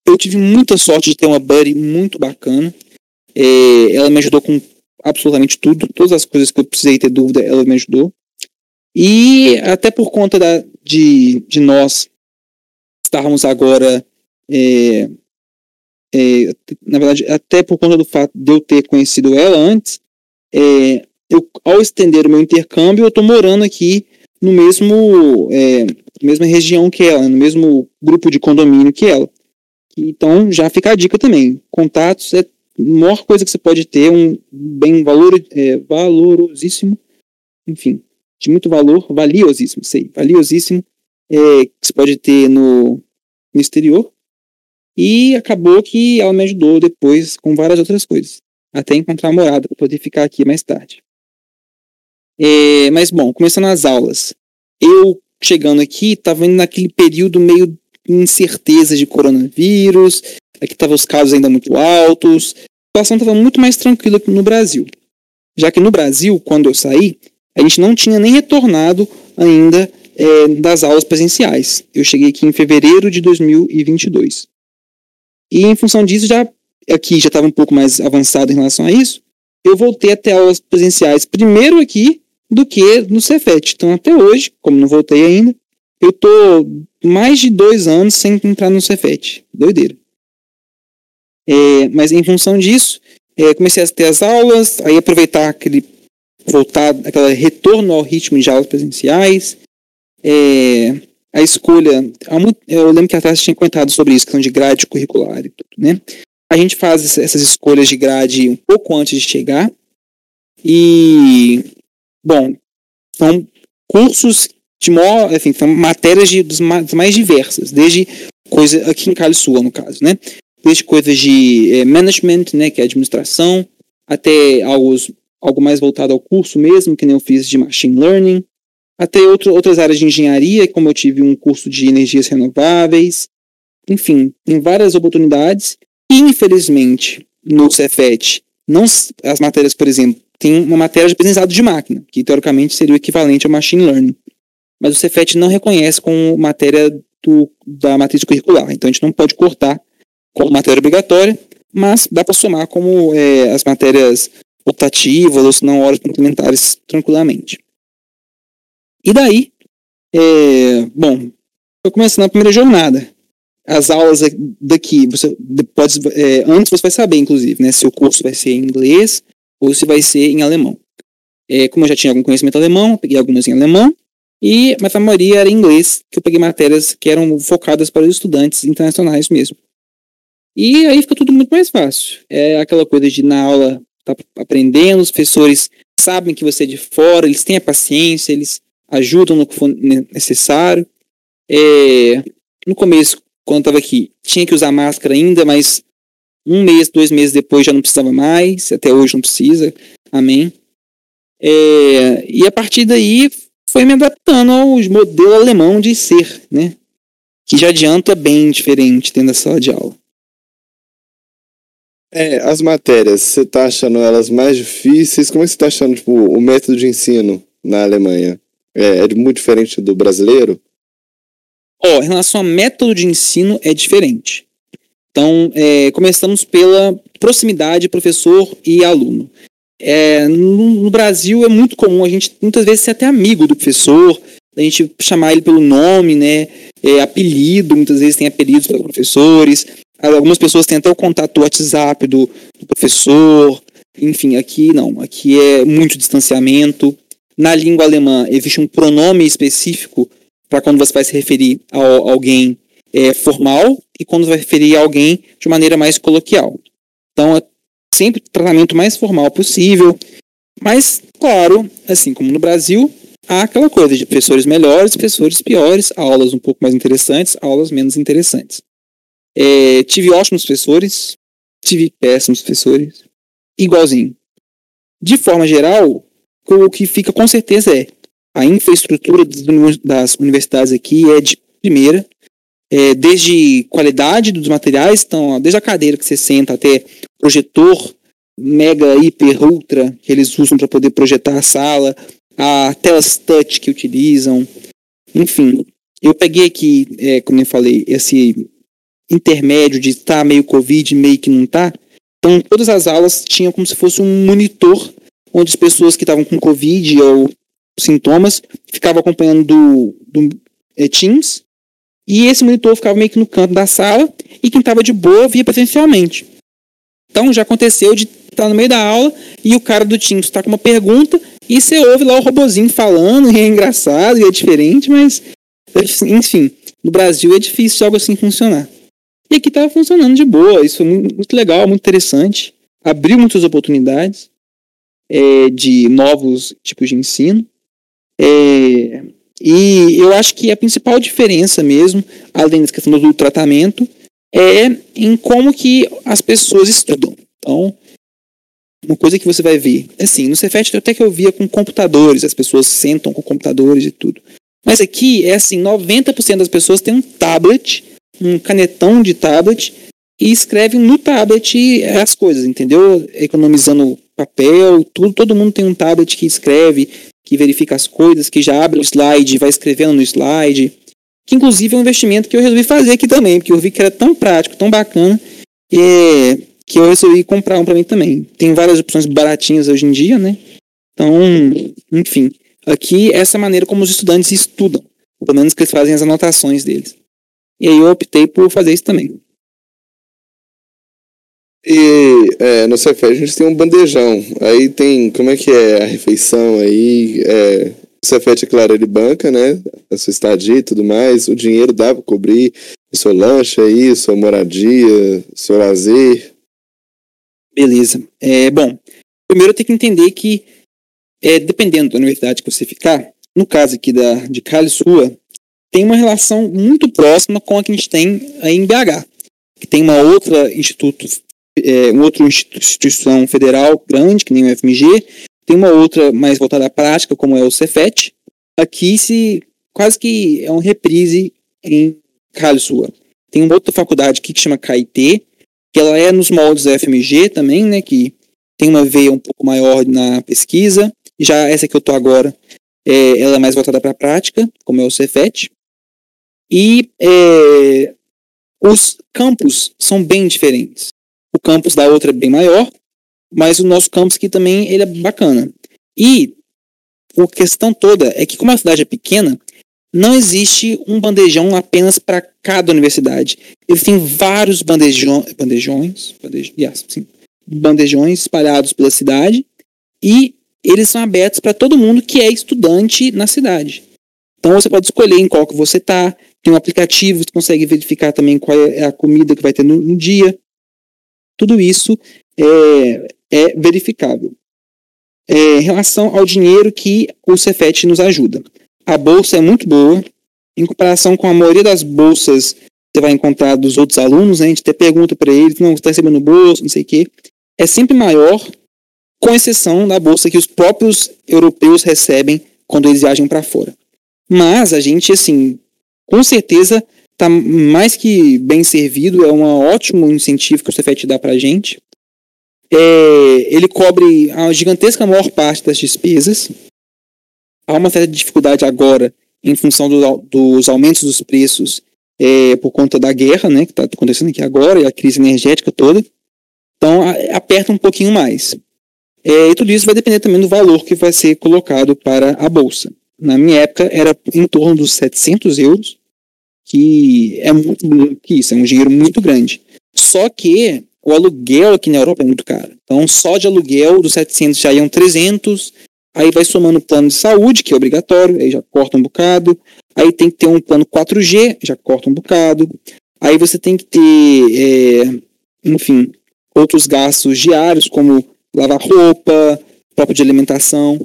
Eu tive muita sorte de ter uma buddy muito bacana. É, ela me ajudou com absolutamente tudo, todas as coisas que eu precisei ter dúvida, ela me ajudou. E até por conta da, de, de nós estarmos agora, é, é, na verdade, até por conta do fato de eu ter conhecido ela antes, é, eu, ao estender o meu intercâmbio, eu estou morando aqui no mesmo é, mesma região que ela, no mesmo grupo de condomínio que ela. Então já fica a dica também. Contatos é maior coisa que você pode ter, um bem valor, é, valorosíssimo, enfim, de muito valor, valiosíssimo, sei, valiosíssimo, é, que você pode ter no, no exterior. E acabou que ela me ajudou depois com várias outras coisas, até encontrar a morada para poder ficar aqui mais tarde. É, mas bom, começando as aulas. Eu chegando aqui, estava indo naquele período meio incerteza de coronavírus, aqui estavam os casos ainda muito altos, a situação estava muito mais tranquila que no Brasil. Já que no Brasil, quando eu saí, a gente não tinha nem retornado ainda é, das aulas presenciais. Eu cheguei aqui em fevereiro de 2022. E em função disso, já aqui já estava um pouco mais avançado em relação a isso, eu voltei até aulas presenciais primeiro aqui do que no Cefet. Então, até hoje, como não voltei ainda, eu tô mais de dois anos sem entrar no Cefet. Doideira. É, mas em função disso, é, comecei a ter as aulas, aí aproveitar aquele voltar, aquele retorno ao ritmo de aulas presenciais. É, a escolha, eu lembro que a Tati tinha comentado sobre isso, questão de grade curricular e tudo, né? A gente faz essas escolhas de grade um pouco antes de chegar. E Bom, são cursos de maior, enfim, são matérias de, dos mais, diversas, desde coisa aqui em Calisua, no caso, né? Desde coisas de é, management, né, que é administração, até algo, algo mais voltado ao curso mesmo, que nem eu fiz de machine learning, até outro, outras áreas de engenharia, como eu tive um curso de energias renováveis, enfim, tem várias oportunidades. E, infelizmente, no Cefet, não, as matérias, por exemplo, tem uma matéria de aprendizado de máquina, que teoricamente seria o equivalente ao machine learning. Mas o Cefet não reconhece como matéria do, da matriz curricular, então a gente não pode cortar como matéria obrigatória, mas dá para somar como é, as matérias optativas ou se não horas complementares tranquilamente. E daí, é, bom, eu começando na primeira jornada. As aulas daqui, você pode, é, antes você vai saber, inclusive, né, se o curso vai ser em inglês ou se vai ser em alemão. É, como eu já tinha algum conhecimento alemão, peguei algumas em alemão, e, mas a maioria era em inglês, que eu peguei matérias que eram focadas para os estudantes internacionais mesmo. E aí fica tudo muito mais fácil. É aquela coisa de na aula tá aprendendo, os professores sabem que você é de fora, eles têm a paciência, eles ajudam no que for necessário. É, no começo, quando estava aqui, tinha que usar máscara ainda, mas um mês, dois meses depois já não precisava mais, até hoje não precisa, amém. É, e a partir daí foi me adaptando ao modelo alemão de ser, né? Que já adianta bem diferente dentro da sala de aula. É, as matérias, você tá achando elas mais difíceis? Como é que você tá achando tipo, o método de ensino na Alemanha? É, é muito diferente do brasileiro? Ó, oh, em relação ao método de ensino, é diferente. Então, é, começamos pela proximidade professor e aluno. É, no, no, Brasil é muito comum a gente muitas vezes ser até amigo do professor, a gente chamar ele pelo nome, né? É, apelido, muitas vezes tem apelidos para professores. Algumas pessoas têm até o contato do WhatsApp do, do professor. Enfim, aqui não. Aqui é muito distanciamento. na língua alemã existe um pronome específico para quando você vai se referir a alguém é, formal e quando vai referir a alguém de maneira mais coloquial. Então, é sempre tratamento mais formal possível. Mas, claro, assim como no Brasil, há aquela coisa de professores melhores, professores piores, aulas um pouco mais interessantes, aulas menos interessantes. É, tive ótimos professores, tive péssimos professores, igualzinho. De forma geral, o que fica com certeza é a infraestrutura das universidades aqui é de primeira, é, desde qualidade dos materiais, então, desde a cadeira que você senta até projetor mega, hiper, ultra que eles usam para poder projetar a sala, a telas touch que utilizam, enfim. Eu peguei aqui, é, como eu falei, esse intermédio de estar tá meio Covid, meio que não tá. Então, todas as aulas tinham como se fosse um monitor, onde as pessoas que estavam com Covid ou sintomas ficavam acompanhando do, do é, Teams, e esse monitor ficava meio que no canto da sala, e quem estava de boa via presencialmente. Então, já aconteceu de estar tá no meio da aula e o cara do Teams está com uma pergunta e você ouve lá o robozinho falando, e é engraçado, e é diferente, mas enfim, no Brasil é difícil algo assim funcionar. E aqui estava funcionando de boa, isso foi muito legal, muito interessante. Abriu muitas oportunidades é, de novos tipos de ensino. É, e eu acho que a principal diferença mesmo, além da questão do tratamento, é em como que as pessoas estudam. Então, uma coisa que você vai ver, assim, no Cefet até que eu via com computadores, as pessoas sentam com computadores e tudo. Mas aqui é assim, 90% das pessoas têm um tablet um canetão de tablet e escreve no tablet as coisas, entendeu? Economizando papel, tudo, todo mundo tem um tablet que escreve, que verifica as coisas, que já abre o slide, vai escrevendo no slide. Que inclusive é um investimento que eu resolvi fazer aqui também, porque eu vi que era tão prático, tão bacana, é, que eu resolvi comprar um para mim também. Tem várias opções baratinhas hoje em dia, né? Então, enfim, aqui essa é maneira como os estudantes estudam, pelo menos que eles fazem as anotações deles. E aí eu optei por fazer isso também. E é, no Cefé a gente tem um bandejão. Aí tem, como é que é a refeição aí? É, o Cefet, é claro, ele banca, né? A sua estadia e tudo mais. O dinheiro dá para cobrir o seu lanche aí, sua moradia, seu lazer. Beleza. É, bom, primeiro tem que entender que, é, dependendo da universidade que você ficar, no caso aqui da, de Karlsruhe, tem uma relação muito próxima com a que a gente tem em BH, que tem uma outra instituto, é, uma outra instituição federal grande, que nem o FMG, tem uma outra mais voltada à prática, como é o Cefet. Aqui se quase que é um reprise em Karlsruhe. Tem uma outra faculdade aqui que chama KIT, que ela é nos moldes da FMG também, né, que tem uma veia um pouco maior na pesquisa. Já essa que eu estou agora, é, ela é mais voltada para a prática, como é o Cefet. E é, os campos são bem diferentes. O campus da outra é bem maior, mas o nosso campus aqui também ele é bacana. E a questão toda é que como a cidade é pequena, não existe um bandejão apenas para cada universidade. Eles têm vários bandejões, bandejões, bandej, yes, sim, bandejões espalhados pela cidade e eles são abertos para todo mundo que é estudante na cidade. Então você pode escolher em qual que você está, tem um aplicativo, você consegue verificar também qual é a comida que vai ter no, no dia. Tudo isso é, é verificável. É, em relação ao dinheiro que o Cefet nos ajuda. A bolsa é muito boa, em comparação com a maioria das bolsas que você vai encontrar dos outros alunos, né? a gente até pergunta para eles, não, você está recebendo bolsa, não sei o quê. É sempre maior, com exceção da bolsa que os próprios europeus recebem quando eles viajam para fora. Mas a gente, assim, com certeza está mais que bem servido, é um ótimo incentivo que o Cefet dá para a gente. É, ele cobre a gigantesca maior parte das despesas. Há uma certa dificuldade agora em função do, dos aumentos dos preços é, por conta da guerra, né, que está acontecendo aqui agora, e a crise energética toda. Então, a, aperta um pouquinho mais. É, e tudo isso vai depender também do valor que vai ser colocado para a bolsa na minha época era em torno dos 700 euros, que é muito que isso, é um dinheiro muito grande. Só que o aluguel aqui na Europa é muito caro. Então, só de aluguel dos 700 já iam 300, Aí vai somando o plano de saúde, que é obrigatório, aí já corta um bocado. Aí tem que ter um plano 4G, já corta um bocado. Aí você tem que ter, é, enfim, outros gastos diários, como lavar roupa, próprio de alimentação.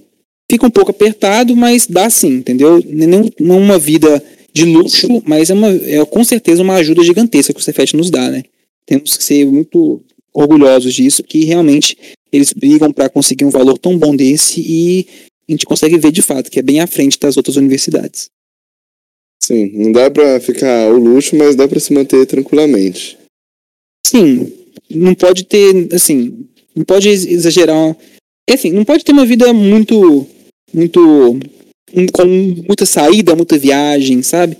Fica um pouco apertado, mas dá sim, entendeu? Não, não uma vida de luxo, mas é, uma, é com certeza uma ajuda gigantesca que o Cefet nos dá, né? Temos que ser muito orgulhosos disso, que realmente eles brigam para conseguir um valor tão bom desse e a gente consegue ver de fato que é bem à frente das outras universidades. Sim, não dá para ficar o luxo, mas dá para se manter tranquilamente. Sim, não pode ter, assim, não pode exagerar. Enfim, não pode ter uma vida muito, muito, com muita saída, muita viagem, sabe?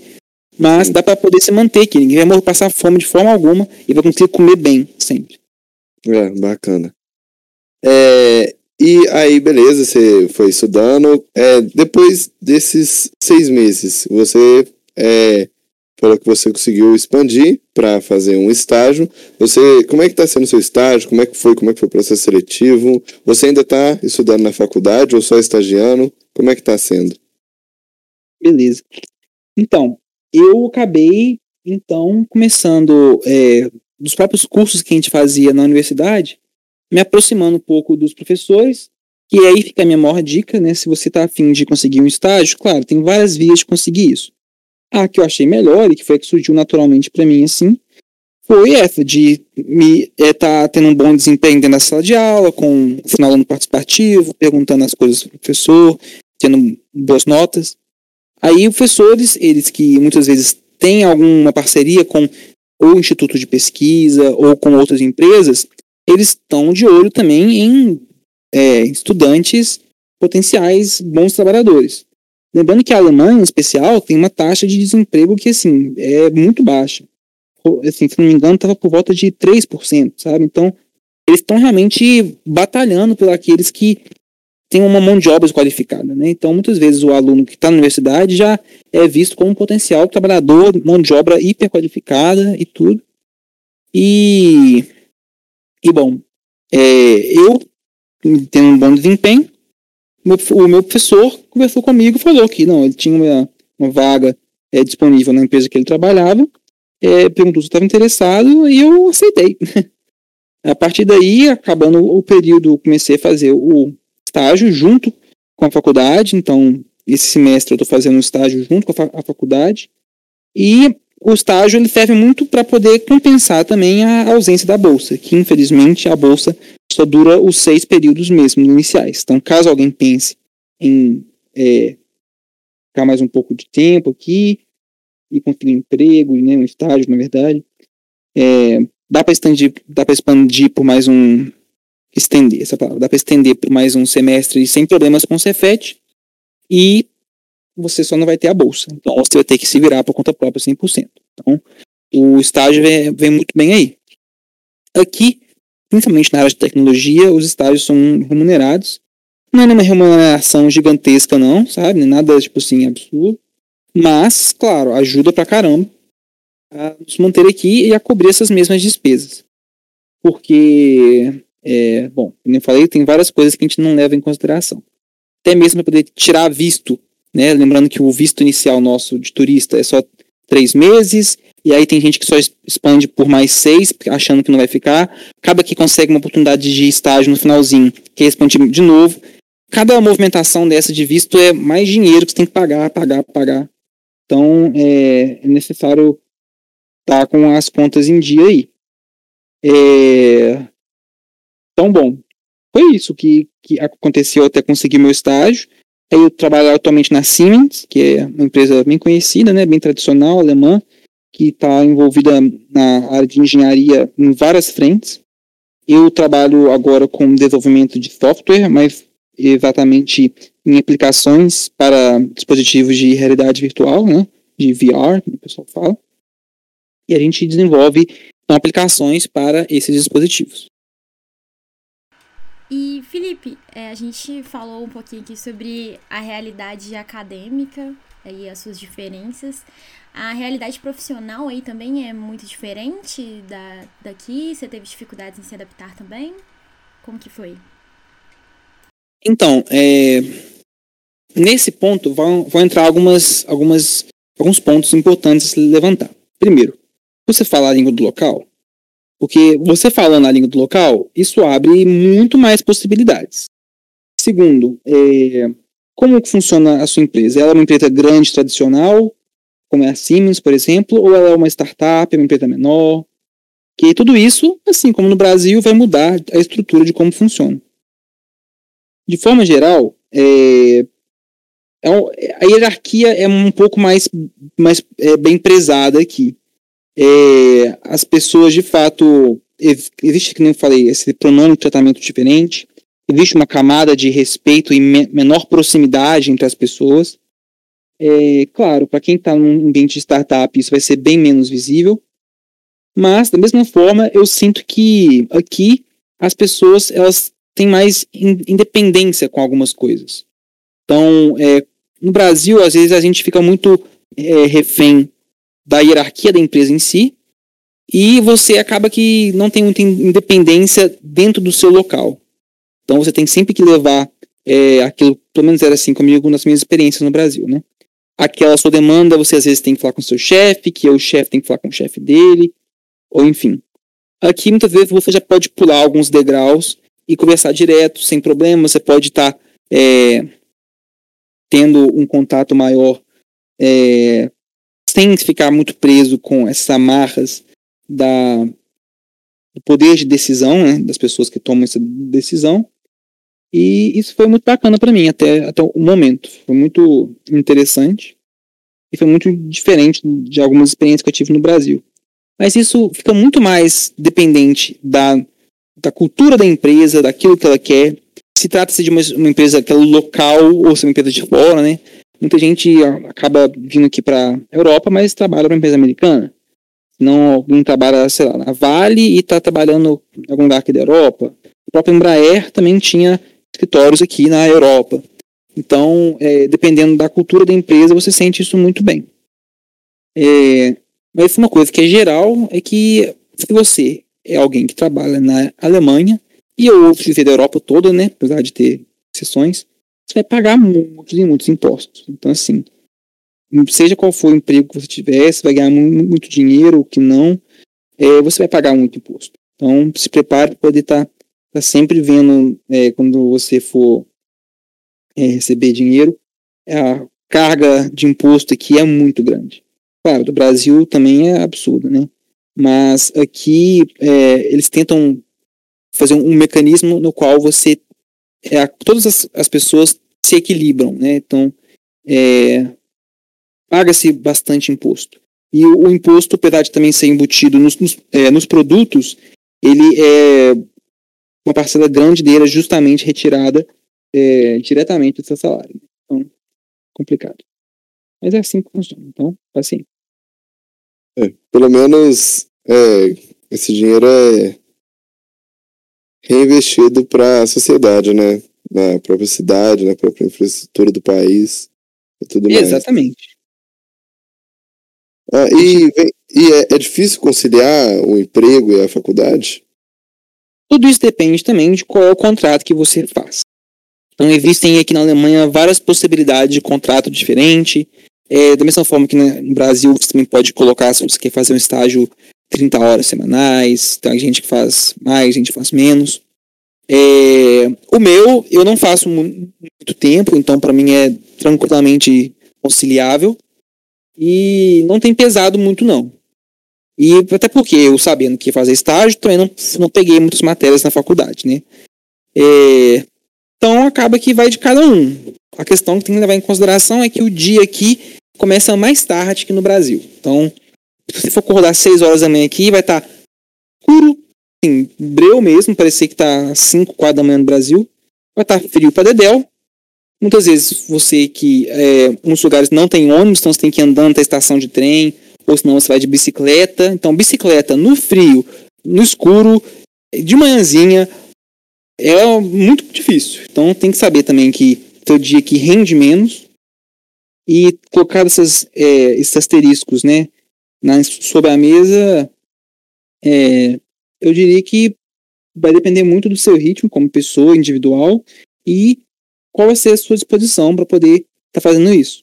Mas dá para poder se manter aqui. Ninguém vai passar fome de forma alguma e vai conseguir comer bem sempre. É, bacana. É, e aí, beleza, você foi estudando. É, depois desses seis meses, você é, falou que você conseguiu expandir para fazer um estágio. Você, como é que está sendo o seu estágio? Como é que foi? Como é que foi o processo seletivo? Você ainda está estudando na faculdade ou só estagiando? Como é que está sendo? Beleza. Então, eu acabei então começando é, dos próprios cursos que a gente fazia na universidade, me aproximando um pouco dos professores, e aí fica a minha maior dica, né? Se você está afim de conseguir um estágio, claro, tem várias vias de conseguir isso. A que eu achei melhor e que foi a que surgiu naturalmente para mim assim, foi essa de me estar é, tá tendo um bom desempenho dentro da sala de aula, com o final ano participativo, perguntando as coisas para o professor, tendo boas notas. Aí, professores, eles que muitas vezes têm alguma parceria com ou instituto de pesquisa ou com outras empresas, eles estão de olho também em é, estudantes potenciais bons trabalhadores. Lembrando que a Alemanha, em especial, tem uma taxa de desemprego que, assim, é muito baixa. Assim, se não me engano, estava por volta de 3%, sabe? Então, eles estão realmente batalhando por aqueles que têm uma mão de obra qualificada, né? Então, muitas vezes, o aluno que está na universidade já é visto como um potencial trabalhador, mão de obra hiperqualificada e tudo. E, e bom, é, eu tendo um bom desempenho, o meu professor conversou comigo e falou que não, ele tinha uma, uma vaga é, disponível na empresa que ele trabalhava, é, perguntou se eu estava interessado e eu aceitei. a partir daí, acabando o período, comecei a fazer o estágio junto com a faculdade, então esse semestre eu estou fazendo um estágio junto com a, a faculdade e o estágio ele serve muito para poder compensar também a ausência da bolsa, que infelizmente a bolsa só dura os seis períodos mesmo iniciais. Então, caso alguém pense em é, ficar mais um pouco de tempo aqui e conseguir um emprego, né, um estágio, na verdade, é, dá para expandir, dá para expandir por mais um estender essa palavra, dá para estender por mais um semestre sem problemas com o Cefet e você só não vai ter a bolsa. Então você vai ter que se virar por conta própria 100%. Então o estágio vem, vem muito bem aí. Aqui principalmente na área de tecnologia, os estágios são remunerados. Não é uma remuneração gigantesca, não, sabe? Nada, tipo assim, absurdo. Mas, claro, ajuda pra caramba a nos manter aqui e a cobrir essas mesmas despesas. Porque, é, bom, como eu falei, tem várias coisas que a gente não leva em consideração. Até mesmo para poder tirar visto, né? Lembrando que o visto inicial nosso de turista é só três meses e aí tem gente que só expande por mais seis, achando que não vai ficar. Acaba que consegue uma oportunidade de estágio no finalzinho, que expande de novo. Cada movimentação dessa de visto é mais dinheiro que você tem que pagar, pagar, pagar. Então é, é necessário estar tá com as contas em dia aí. É... Então, bom, foi isso que, que aconteceu até conseguir meu estágio. Aí eu trabalho atualmente na Siemens, que é uma empresa bem conhecida, né, bem tradicional, alemã que está envolvida na área de engenharia em várias frentes. Eu trabalho agora com desenvolvimento de software, mas exatamente em aplicações para dispositivos de realidade virtual, né, de VR, como o pessoal fala. E a gente desenvolve aplicações para esses dispositivos. E Felipe, é, a gente falou um pouquinho aqui sobre a realidade acadêmica e as suas diferenças. A realidade profissional aí também é muito diferente da daqui? Você teve dificuldades em se adaptar também? Como que foi? Então, é, nesse ponto vão, vão entrar algumas, algumas, alguns pontos importantes a se levantar. Primeiro, você fala a língua do local, porque você falando a língua do local, isso abre muito mais possibilidades. Segundo, é, como funciona a sua empresa? Ela é uma empresa grande, tradicional, como é a Siemens, por exemplo, ou ela é uma startup, uma empresa menor? Que tudo isso, assim como no Brasil, vai mudar a estrutura de como funciona. De forma geral, é, é, a hierarquia é um pouco mais, mais é, bem prezada aqui. É, as pessoas, de fato, existe, como eu falei, esse pronome de tratamento diferente, existe uma camada de respeito e me menor proximidade entre as pessoas. É, claro, para quem está num ambiente de startup, isso vai ser bem menos visível. Mas, da mesma forma, eu sinto que aqui as pessoas elas têm mais independência com algumas coisas. Então, é, no Brasil, às vezes a gente fica muito é, refém da hierarquia da empresa em si e você acaba que não tem muita independência dentro do seu local. Então você tem sempre que levar é, aquilo, pelo menos era assim comigo nas minhas experiências no Brasil, né? Aquela sua demanda, você às vezes tem que falar com o seu chefe, que o chefe tem que falar com o chefe dele, ou enfim. Aqui muitas vezes você já pode pular alguns degraus e conversar direto, sem problema. Você pode estar tá, é, tendo um contato maior é, sem ficar muito preso com essas amarras da, do poder de decisão né, das pessoas que tomam essa decisão. E isso foi muito bacana para mim até, até o momento. Foi muito interessante e foi muito diferente de algumas experiências que eu tive no Brasil. Mas isso fica muito mais dependente da, da cultura da empresa, daquilo que ela quer. Se trata-se de uma, uma empresa que é local ou se é uma empresa de fora, né? Muita gente acaba vindo aqui para Europa, mas trabalha para uma empresa americana. Não alguém trabalha, sei lá, na Vale e está trabalhando em algum lugar aqui da Europa. O próprio Embraer também tinha escritórios aqui na Europa. Então, é, dependendo da cultura da empresa, você sente isso muito bem. É, mas uma coisa que é geral é que se você é alguém que trabalha na Alemanha, e eu ouço dizer da Europa toda, né, apesar de ter exceções, você vai pagar muitos e muitos impostos. Então, assim, seja qual for o emprego que você tiver, você vai ganhar muito dinheiro ou que não, é, você vai pagar muito imposto. Então, se prepare para poder estar tá, tá sempre vendo, é, quando você for é, receber dinheiro, a carga de imposto aqui é muito grande. Claro, do Brasil também é absurdo, né? Mas aqui é, eles tentam fazer um, um mecanismo no qual você é, todas as, as, pessoas se equilibram, né? Então, é, paga-se bastante imposto. E o, o, imposto, apesar de também ser embutido nos, nos, é, nos, produtos, ele é uma parcela grande dele é justamente retirada é, diretamente do seu salário. Então, complicado. Mas é assim que funciona. Então, assim. É, pelo menos é, esse dinheiro é reinvestido para a sociedade, né? Na própria cidade, na própria infraestrutura do país e tudo mais. Exatamente. Ah, e e é, é difícil conciliar o emprego e a faculdade? Tudo isso depende também de qual é o contrato que você faz. Então, existem aqui na Alemanha várias possibilidades de contrato diferente. É, da mesma forma que no Brasil você também pode colocar, se você quer fazer um estágio 30 horas semanais, tem gente que faz mais, gente que faz menos. É, o meu, eu não faço muito tempo, então para mim é tranquilamente conciliável. E não tem pesado muito, não. E até porque eu sabendo que ia fazer estágio, também não, não peguei muitas matérias na faculdade, né? É, então acaba que vai de cada um. A questão que tem que levar em consideração é que o dia aqui começa mais tarde que no Brasil. Então, se você for acordar às 6 horas da manhã aqui, vai estar tá escuro, assim, breu mesmo, parecer que está 5, 4 da manhã no Brasil. Vai estar tá frio para dedéu. Muitas vezes você que é, uns lugares não tem ônibus, então você tem que ir andando até a estação de trem, ou senão você vai de bicicleta. Então, bicicleta no frio, no escuro, de manhãzinha, é muito difícil. Então, tem que saber também que seu dia aqui rende menos e colocar é, esses asteriscos, né? na, sobre a mesa, é, eu diria que vai depender muito do seu ritmo como pessoa individual e qual vai ser a sua disposição para poder estar tá fazendo isso.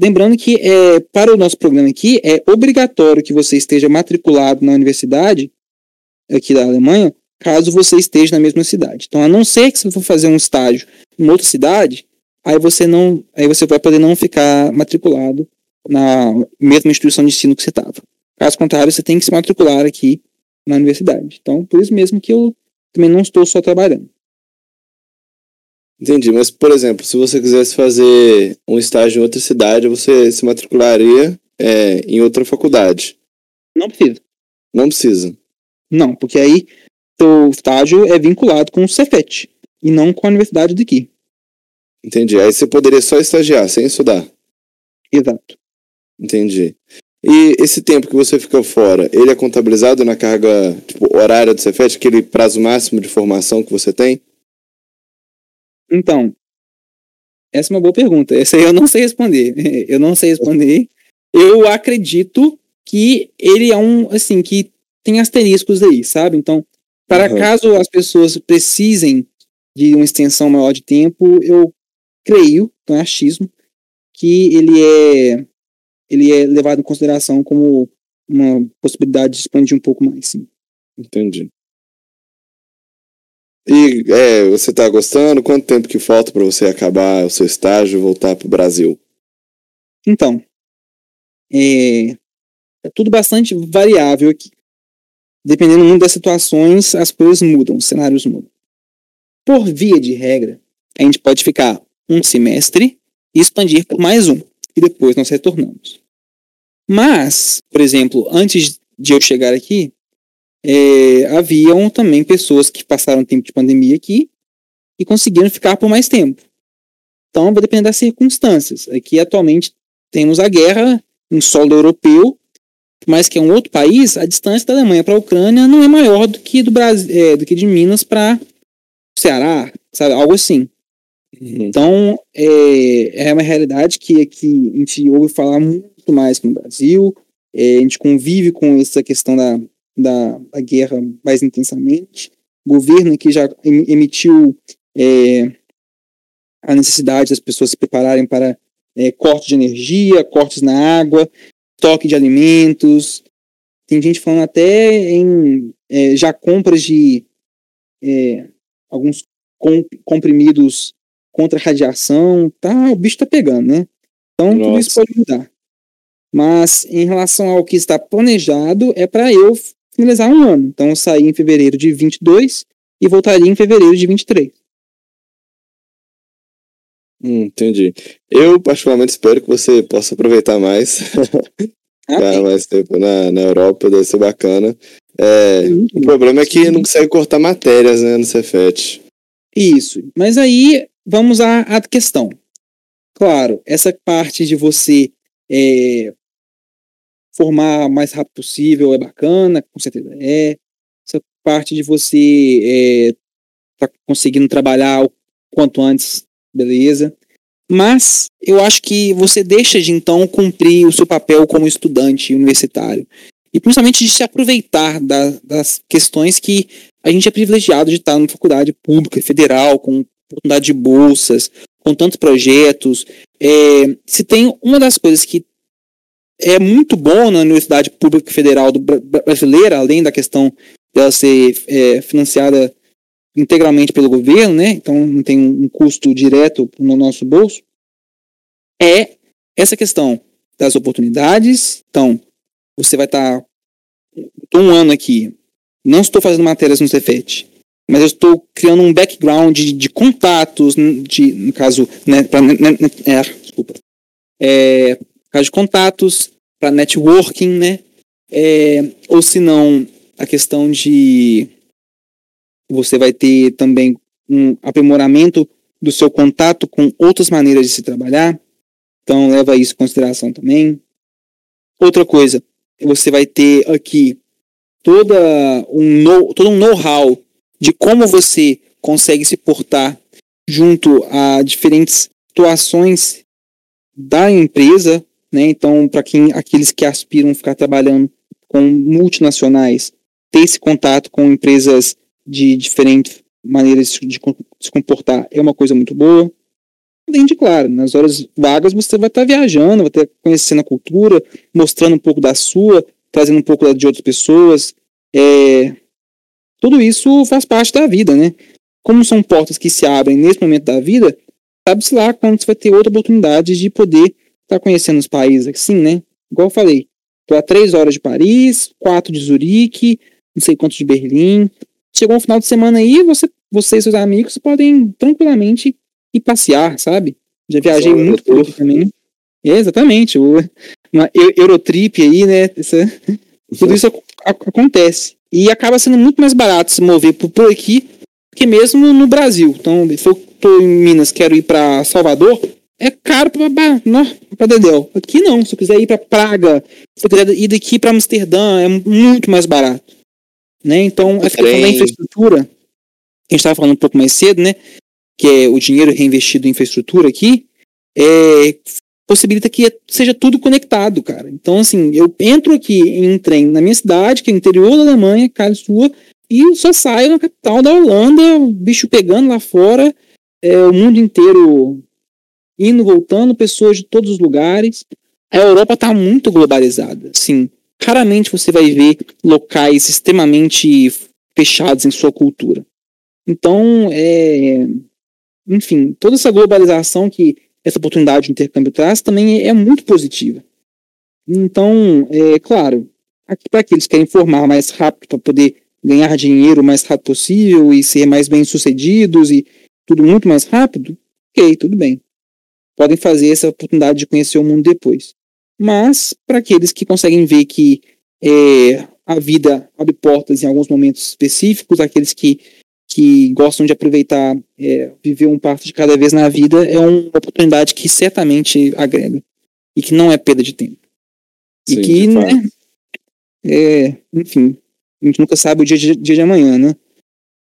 Lembrando que é, para o nosso programa aqui é obrigatório que você esteja matriculado na universidade aqui da Alemanha, caso você esteja na mesma cidade. Então, a não ser que você for fazer um estágio em outra cidade, aí você não, aí você vai poder não ficar matriculado na mesma instituição de ensino que você estava. Caso contrário, você tem que se matricular aqui na universidade. Então, por isso mesmo que eu também não estou só trabalhando. Entendi, mas por exemplo, se você quisesse fazer um estágio em outra cidade, você se matricularia é, em outra faculdade? Não precisa. Não precisa? Não, porque aí seu estágio é vinculado com o Cefet e não com a universidade daqui. Entendi. Aí você poderia só estagiar, sem estudar. Exato. Entendi. E esse tempo que você fica fora, ele é contabilizado na carga tipo, horária do Cefet, aquele prazo máximo de formação que você tem? Então, essa é uma boa pergunta. Essa aí eu não sei responder. Eu não sei responder. Eu acredito que ele é um, assim, que tem asteriscos aí, sabe? Então, para uhum. caso as pessoas precisem de uma extensão maior de tempo, eu creio, então é achismo, que ele é ele é levado em consideração como uma possibilidade de expandir um pouco mais, sim. Entendi. E é, você está gostando? Quanto tempo que falta para você acabar o seu estágio e voltar para o Brasil? Então, é, é, tudo bastante variável aqui. Dependendo muito das situações, as coisas mudam, os cenários mudam. Por via de regra, a gente pode ficar um semestre e expandir por mais um, e depois nós retornamos. Mas, por exemplo, antes de eu chegar aqui, é, haviam também pessoas que passaram tempo de pandemia aqui e conseguiram ficar por mais tempo. Então, vai depender das circunstâncias. Aqui, atualmente, temos a guerra em solo europeu, mas que é um outro país, a distância da Alemanha para a Ucrânia não é maior do que do Brasil, é, do que de Minas para Ceará, sabe? Algo assim. Uhum. Então, é, é uma realidade que aqui a gente ouve falar muito mais que no Brasil. É, a gente convive com essa questão da, da, da guerra mais intensamente. Governo que já emitiu é, a necessidade das pessoas se prepararem para é, corte de energia, cortes na água, estoque de alimentos. Tem gente falando até em é, já compras de é, alguns comprimidos contra radiação. Tá, o bicho tá pegando, né? Então Nossa. tudo isso pode mudar. Mas em relação ao que está planejado, é para eu finalizar um ano. Então eu saí em fevereiro de 22 e voltaria em fevereiro de 23. Hum, entendi. Eu, particularmente, espero que você possa aproveitar mais. Ah, Ficar mais tempo na, na Europa, deve ser bacana. É, o problema é que não consegue cortar matérias né, no Cefet. Isso. Mas aí, vamos à, à questão. Claro, essa parte de você é, formar o mais rápido possível é bacana, com certeza é. Essa parte de você é, tá conseguindo trabalhar o quanto antes, beleza. Mas eu acho que você deixa de então cumprir o seu papel como estudante universitário. E principalmente de se aproveitar da, das questões que a gente é privilegiado de estar numa faculdade pública, federal, com oportunidade de bolsas, com tantos projetos. É, se tem uma das coisas que é muito bom na Universidade Pública Federal do, brasileira, além da questão dela ser é, financiada integralmente pelo governo, né? Então não tem um custo direto no nosso bolso. É essa questão das oportunidades. Então, você vai estar tá, um ano aqui. Não estou fazendo matérias no Cefet, mas eu estou criando um background de, de contatos, de, no caso, né, pra, né, né, é, desculpa, é, caso de contatos, para networking, né? É, ou se não, a questão de você vai ter também um aprimoramento do seu contato com outras maneiras de se trabalhar. Então leva isso em consideração também. Outra coisa, você vai ter aqui toda um todo um know-how de como você consegue se portar junto a diferentes situações da empresa, né? Então, para quem aqueles que aspiram ficar trabalhando com multinacionais, ter esse contato com empresas de diferentes maneiras de se comportar é uma coisa muito boa. além de, claro, nas horas vagas você vai estar viajando, vai estar conhecendo a cultura, mostrando um pouco da sua, trazendo um pouco de outras pessoas. É, tudo isso faz parte da vida, né? Como são portas que se abrem nesse momento da vida, sabe-se lá quando você vai ter outra oportunidade de poder estar conhecendo os países assim, né? Igual eu falei, tô a três horas de Paris, quatro de Zurique, não sei quantos de Berlim. Chegou um final de semana aí, você, você e seus amigos podem tranquilamente ir passear, sabe? Já viajei muito por aqui também. É, exatamente, o, uma Eurotrip aí, né? Essa, tudo isso acontece. E acaba sendo muito mais barato se mover por, por aqui que mesmo no Brasil. Então, se eu tô em Minas, quero ir para Salvador, é caro pra, pra Dedéu. Aqui não, se eu quiser ir para Praga, se eu quiser ir daqui para Amsterdã, é muito mais barato. Né? Então, essa questão da infraestrutura, a gente estava falando um pouco mais cedo, né? Que é o dinheiro reinvestido em infraestrutura aqui, é, possibilita que seja tudo conectado, cara. Então, assim, eu entro aqui em um trem na minha cidade, que é o interior da Alemanha, Karlsruhe, e só saio na capital da Holanda, o bicho pegando lá fora, é, o mundo inteiro indo, voltando, pessoas de todos os lugares. A Europa está muito globalizada, sim. Raramente você vai ver locais extremamente fechados em sua cultura. Então, é, enfim, toda essa globalização que essa oportunidade de intercâmbio traz também é muito positiva. Então, é claro, para aqueles que querem formar mais rápido para poder ganhar dinheiro o mais rápido possível e ser mais bem sucedidos e tudo muito mais rápido, ok, tudo bem. Podem fazer essa oportunidade de conhecer o mundo depois. Mas, para aqueles que conseguem ver que é, a vida abre portas em alguns momentos específicos, aqueles que, que gostam de aproveitar, é, viver um passo de cada vez na vida, é uma oportunidade que certamente agrega. E que não é perda de tempo. Sim, e que, né, é, enfim, a gente nunca sabe o dia de, dia de amanhã, né?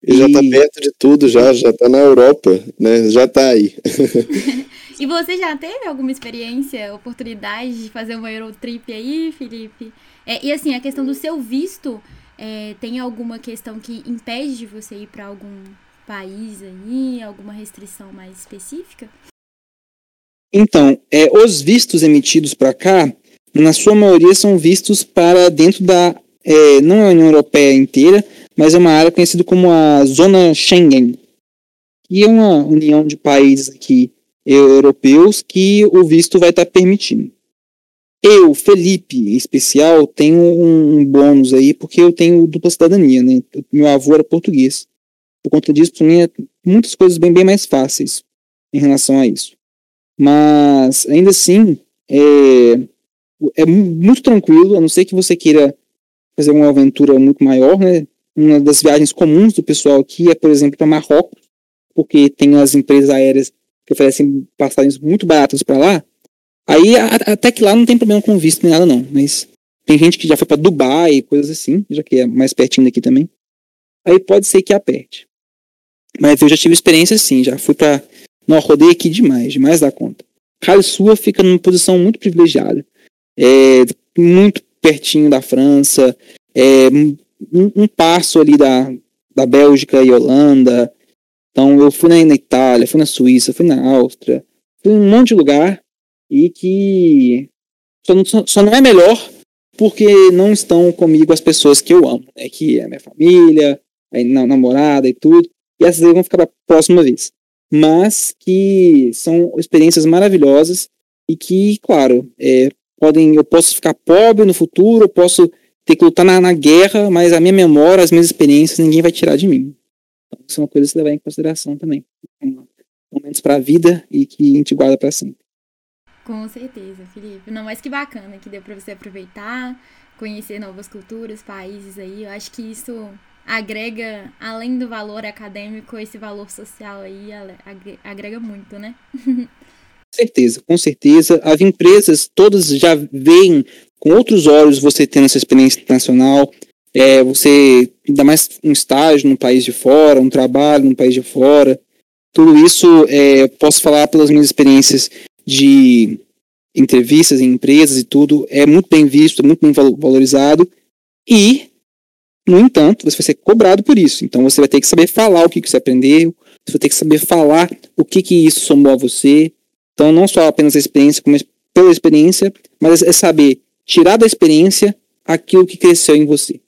Ele e... já tá perto de tudo, já, já tá na Europa, né? Já tá aí. e você já teve alguma experiência, oportunidade de fazer uma Eurotrip aí, Felipe? É, e assim, a questão do seu visto, é, tem alguma questão que impede de você ir para algum país aí, alguma restrição mais específica? Então, é, os vistos emitidos para cá, na sua maioria, são vistos para dentro da é, não é a União Europeia inteira, mas é uma área conhecida como a Zona Schengen, que é uma união de países aqui europeus que o visto vai estar permitindo. Eu, Felipe, em especial, tenho um bônus aí, porque eu tenho dupla cidadania, né? Meu avô era português. Por conta disso, para mim, é muitas coisas bem, bem mais fáceis em relação a isso. Mas, ainda assim, é, é muito tranquilo, a não ser que você queira fazer uma aventura muito maior, né? Uma das viagens comuns do pessoal aqui é, por exemplo, para Marrocos, porque tem as empresas aéreas que oferecem passagens muito baratas para lá. Aí a, até que lá não tem problema com visto nem nada não, mas tem gente que já foi para Dubai, coisas assim, já que é mais pertinho daqui também. Aí pode ser que aperte. Mas eu já tive experiência assim, já fui para não rodei aqui demais, demais da conta. Sua fica numa posição muito privilegiada. É muito pertinho da França, é, um, um, passo ali da, da Bélgica e Holanda. Então eu fui na, Itália, fui na Suíça, fui na Áustria, fui em um monte de lugar e que só não, só não é melhor porque não estão comigo as pessoas que eu amo, né? que é minha família, a namorada e tudo, e essas aí vão ficar para a próxima vez. Mas que são experiências maravilhosas e que, claro, é, podem, eu posso ficar pobre no futuro, eu posso ter que lutar na, na guerra, mas a minha memória, as minhas experiências, ninguém vai tirar de mim. Isso é uma coisa a se levar em consideração também. Momentos para a vida e que a gente guarda para sempre. Com certeza, Felipe. Não, mas que bacana que deu para você aproveitar, conhecer novas culturas, países aí. Eu acho que isso agrega, além do valor acadêmico, esse valor social aí agrega muito, né? certeza, com certeza. As empresas todas já veem com outros olhos você tendo essa experiência internacional. É, você ainda mais um estágio no país de fora, um trabalho no país de fora. Tudo isso é, posso falar pelas minhas experiências de entrevistas em empresas e tudo, é muito bem visto, muito bem valorizado. E, no entanto, você vai ser cobrado por isso. Então você vai ter que saber falar o que, que você aprendeu, você vai ter que saber falar o que, que isso somou a você, Então, não só apenas a experiência como pela experiência, mas é saber tirar da experiência aquilo que cresceu em você.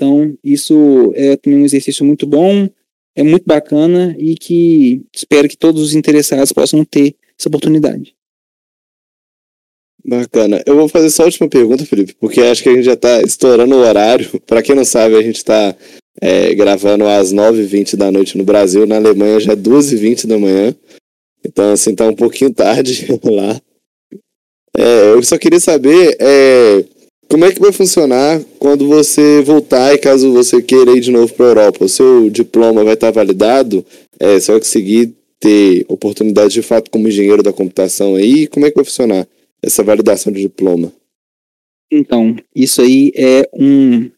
Então, isso é também um exercício muito bom, é muito bacana e que espero que todos os interessados possam ter essa oportunidade. Bacana. Eu vou fazer só a última pergunta, Felipe, porque acho que a gente já está estourando o horário. Para quem não sabe, a gente está é, gravando às 9h20 da noite no Brasil, na Alemanha já é 12h20 da manhã. Então, assim, tá um pouquinho tarde lá. É, eu só queria saber é, como é que vai funcionar quando você voltar e caso você queira ir de novo para a Europa. O seu diploma vai estar validado? É, você vai conseguir ter oportunidade de fato como engenheiro da computação aí? Como é que vai funcionar essa validação de diploma? Então, isso aí é um,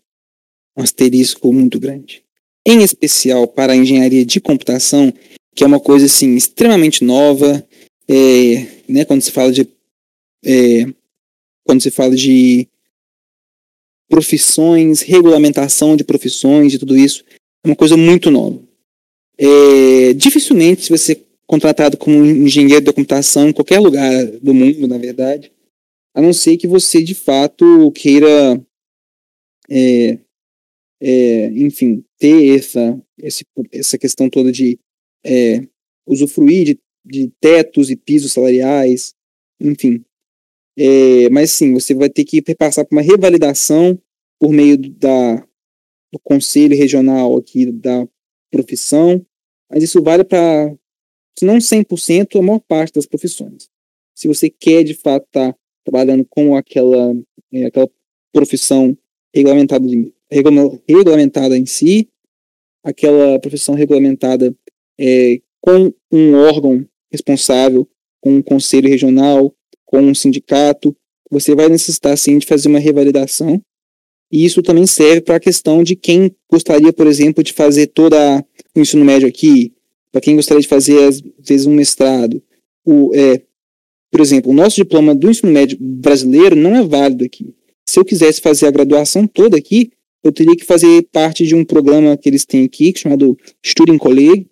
um asterisco muito grande. Em especial para a engenharia de computação, que é uma coisa assim extremamente nova, é, né, quando se fala de é, quando se fala de profissões, regulamentação de profissões e tudo isso, é uma coisa muito nova. É, dificilmente, se você é contratado como engenheiro da computação em qualquer lugar do mundo, na verdade, a não ser que você de fato queira, é, é, enfim, ter essa, esse, essa questão toda de é, usufruir de, de tetos e pisos salariais, enfim. É, mas sim, você vai ter que passar por uma revalidação por meio da, do conselho regional aqui da profissão, mas isso vale para, se não 100%, a maior parte das profissões. Se você quer de fato estar tá trabalhando com aquela, é, aquela profissão regulamentada, regulamentada em si, aquela profissão regulamentada é, com um órgão responsável, com um conselho regional, com um sindicato, você vai necessitar sim de fazer uma revalidação. E isso também serve para a questão de quem gostaria, por exemplo, de fazer toda o ensino médio aqui, para quem gostaria de fazer às vezes um mestrado. O, é, por exemplo, o nosso diploma do ensino médio brasileiro não é válido aqui. Se eu quisesse fazer a graduação toda aqui, eu teria que fazer parte de um programa que eles têm aqui, chamado Student College,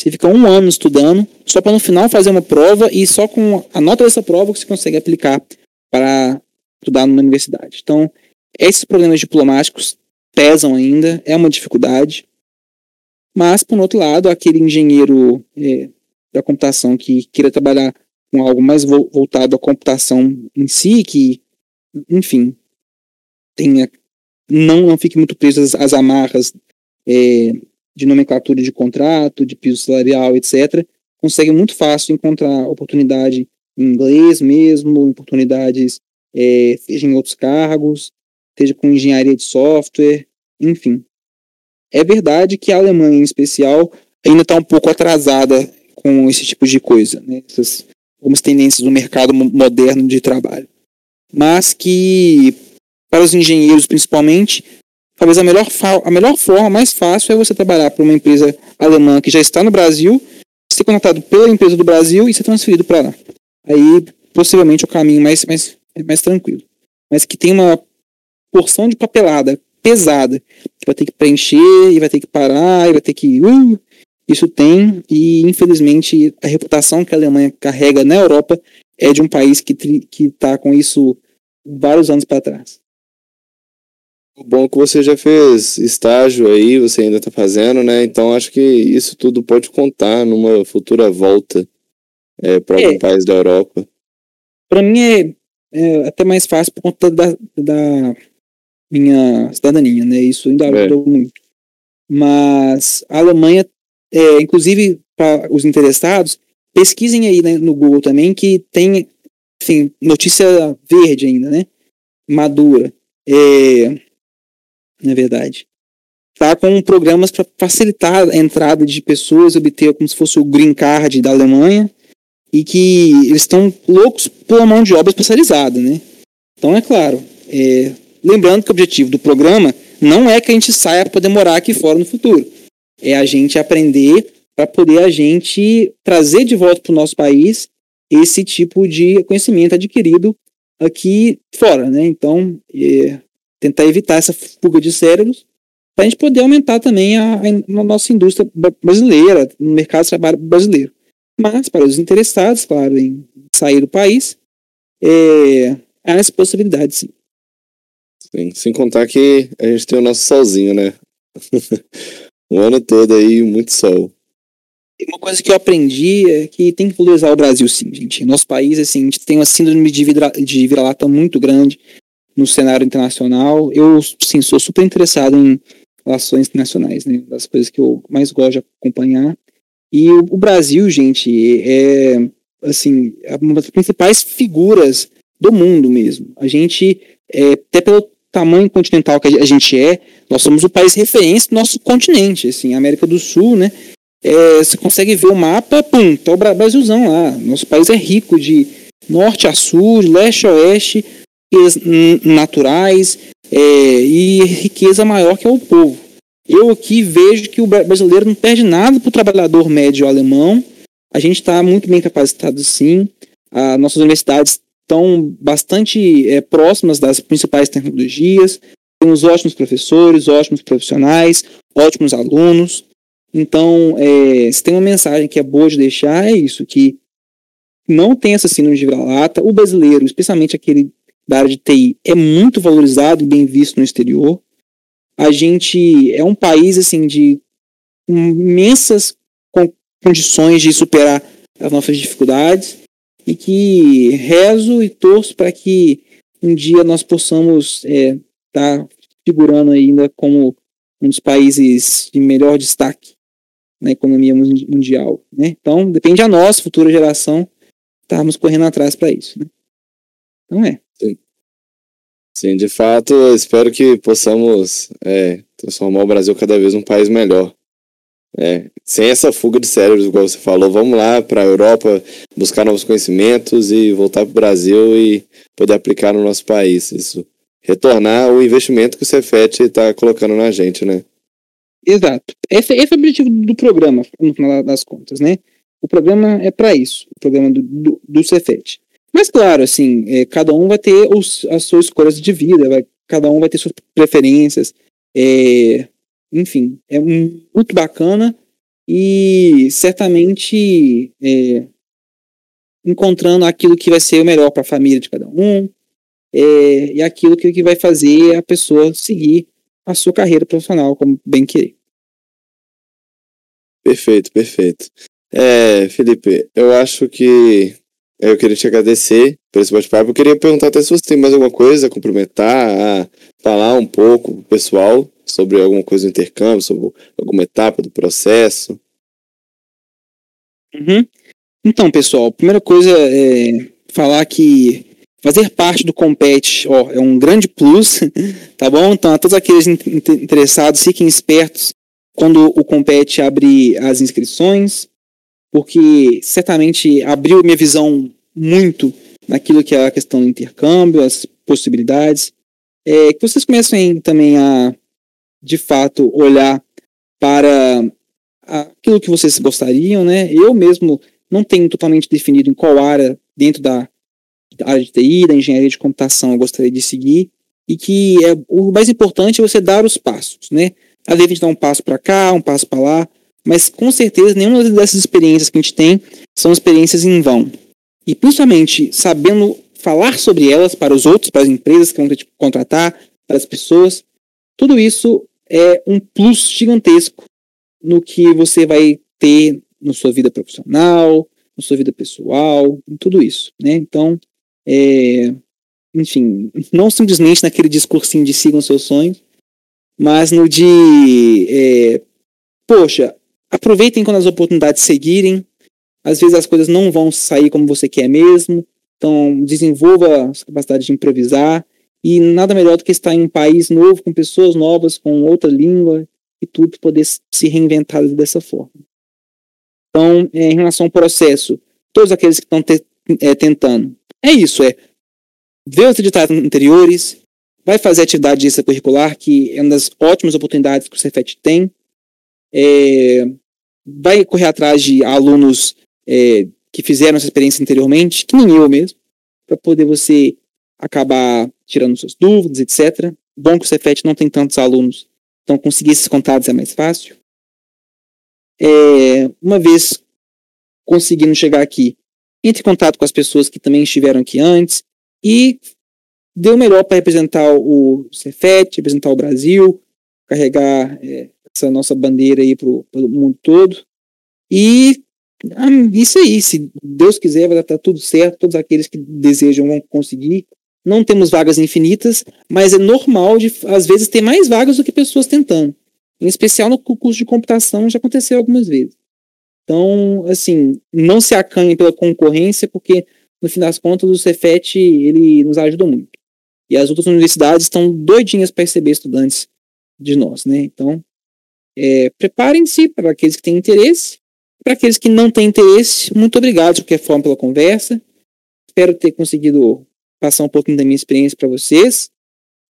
você fica um ano estudando, só para no final fazer uma prova e só com a nota dessa prova que você consegue aplicar para estudar numa universidade. Então, esses problemas diplomáticos pesam ainda, é uma dificuldade. Mas, por outro lado, aquele engenheiro é, da computação que queira trabalhar com algo mais voltado à computação em si, que, enfim, tenha, não, não fique muito preso às, às amarras é, de nomenclatura de contrato, de piso salarial, etc., consegue muito fácil encontrar oportunidade em inglês mesmo, oportunidades é, seja em outros cargos, seja com engenharia de software, enfim. É verdade que a Alemanha, em especial, ainda está um pouco atrasada com esse tipo de coisa, né? essas algumas tendências do mercado moderno de trabalho. Mas que, para os engenheiros principalmente, talvez a melhor, a melhor forma, mais fácil, é você trabalhar para uma empresa alemã que já está no Brasil, ser contratado pela empresa do Brasil e ser transferido para lá. Aí, possivelmente, o caminho mais, mais, mais tranquilo. Mas que tem uma porção de papelada pesada, que vai ter que preencher, e vai ter que parar, e vai ter que. Uh, isso tem, e infelizmente a reputação que a Alemanha carrega na Europa é de um país que está com isso vários anos para trás. Bom é que você já fez estágio aí, você ainda está fazendo, né? Então acho que isso tudo pode contar numa futura volta é, para é. algum país da Europa. Para mim é, é, até mais fácil por conta da, da minha cidadania, né? Isso ainda é. ajuda muito. Mas a Alemanha, é, inclusive para os interessados, pesquisem aí né, no Google também que tem, enfim, notícia verde ainda, né? Madura. É, na verdade. Tá com programas para facilitar a entrada de pessoas, obter como se fosse o green card da Alemanha, e que eles estão loucos pela mão de obra especializada, né? Então, é claro, é, lembrando que o objetivo do programa não é que a gente saia para poder morar aqui fora no futuro. É a gente aprender para poder a gente trazer de volta para o nosso país esse tipo de conhecimento adquirido aqui fora, né? Então, é, tentar evitar essa fuga de cérebros para a gente poder aumentar também a, a, a, nossa indústria brasileira, no mercado de trabalho brasileiro. Mas, para os interessados, claro, em sair do país, é, há essa possibilidade, sim. sim. Sem contar que a gente tem o nosso solzinho, né? o ano todo aí, muito sol. Uma coisa que eu aprendi é que tem que valorizar o Brasil, sim, gente. Nosso país, assim, a gente tem uma síndrome de, vira, de vira-lata muito grande no cenário internacional. Eu, sim, sou super interessado em relações internacionais, né? Das coisas que eu mais gosto de acompanhar. E o, Brasil, gente, é, assim, uma das principais figuras do mundo mesmo. A gente, é, até pelo tamanho continental que a gente é, nós somos o país referência do nosso continente, assim, América do Sul, né? É, você consegue ver o mapa, pum, tá o Brasilzão lá. Nosso país é rico de norte a sul, de leste a oeste, naturais é, e riqueza maior que é o povo. Eu aqui vejo que o brasileiro não perde nada para o trabalhador médio alemão. A gente está muito bem capacitado, sim. As nossas universidades estão bastante é, próximas das principais tecnologias. Temos ótimos professores, ótimos profissionais, ótimos alunos. Então, é, se tem uma mensagem que é boa de deixar, é isso, que não tem essa síndrome de vira-lata. O brasileiro, especialmente aquele da área de TI, é muito valorizado e bem visto no exterior. A gente é um país, assim, de imensas condições de superar as nossas dificuldades e que rezo e torço para que um dia nós possamos estar é, tá figurando ainda como um dos países de melhor destaque na economia mundial. Né? Então, depende a nós, futura geração, estarmos correndo atrás para isso. Né? Então é. Sim. De fato, espero que possamos é, transformar o Brasil cada vez um país melhor. É, sem essa fuga de cérebros, igual você falou, vamos lá para a Europa buscar novos conhecimentos e voltar para o Brasil e poder aplicar no nosso país. Isso. Retornar o investimento que o Cefet está colocando na gente, né? Exato. Esse, esse é o objetivo do programa, no final das contas, né? O programa é para isso, o programa do, do, do Cefet. Mas, claro, assim, é, cada um vai ter os, as suas escolhas de vida, vai, cada um vai ter suas preferências. É, enfim, é muito bacana e certamente é, encontrando aquilo que vai ser o melhor para a família de cada um é, e aquilo que, que vai fazer a pessoa seguir a sua carreira profissional como bem querer. Perfeito, perfeito. É, Felipe, eu acho que eu queria te agradecer por esse bate-papo. Eu queria perguntar até se você tem mais alguma coisa a cumprimentar, a falar um pouco pro pessoal sobre alguma coisa do intercâmbio, sobre alguma etapa do processo. Uhum. Então, pessoal, primeira coisa é falar que Fazer parte do Compete ó, é um grande plus, tá bom? Então, a todos aqueles interessados, fiquem espertos quando o Compete abre as inscrições, porque certamente abriu minha visão muito naquilo que é a questão do intercâmbio, as possibilidades. É, que vocês comecem também a, de fato, olhar para aquilo que vocês gostariam, né? Eu mesmo não tenho totalmente definido em qual área dentro da área de TI, da engenharia de computação eu gostaria de seguir, e que é, o mais importante é você dar os passos, né? Às vezes a gente dá um passo para cá, um passo para lá, mas com certeza nenhuma dessas experiências que a gente tem são experiências em vão. E principalmente sabendo falar sobre elas para os outros, para as empresas que vão que contratar, para as pessoas, tudo isso é um plus gigantesco no que você vai ter na sua vida profissional, na sua vida pessoal, em tudo isso, né? Então, é, enfim, não simplesmente naquele discursinho de sigam seus sonhos, mas no de, é, poxa, aproveitem quando as oportunidades seguirem, às vezes as coisas não vão sair como você quer mesmo, então desenvolva a capacidade de improvisar, e nada melhor do que estar em um país novo, com pessoas novas, com outra língua, e tudo poder se reinventar dessa forma. Então, é, em relação ao processo, todos aqueles que estão te, é, tentando, é isso, é ver os editais anteriores, vai fazer atividade extracurricular, que é uma das ótimas oportunidades que o Cefet tem, é, vai correr atrás de alunos é, que fizeram essa experiência anteriormente, que nem eu mesmo, para poder você acabar tirando suas dúvidas, etc. Bom que o Cefet não tem tantos alunos, então conseguir esses contatos é mais fácil. É, uma vez conseguindo chegar aqui, entre em contato com as pessoas que também estiveram aqui antes e o melhor para representar o Cefet, representar o Brasil, carregar é, essa nossa bandeira aí para o mundo todo. E ah, isso aí, se Deus quiser, vai dar tudo certo, todos aqueles que desejam vão conseguir. Não temos vagas infinitas, mas é normal de, às vezes, ter mais vagas do que pessoas tentando. Em especial no curso de computação, já aconteceu algumas vezes. Então, assim, não se acanhe pela concorrência, porque, no fim das contas, o Cefet, ele nos ajuda muito. E as outras universidades estão doidinhas para receber estudantes de nós, né? Então, é, preparem-se para aqueles que têm interesse. Para aqueles que não têm interesse, muito obrigado de qualquer forma pela conversa. Espero ter conseguido passar um pouquinho da minha experiência para vocês.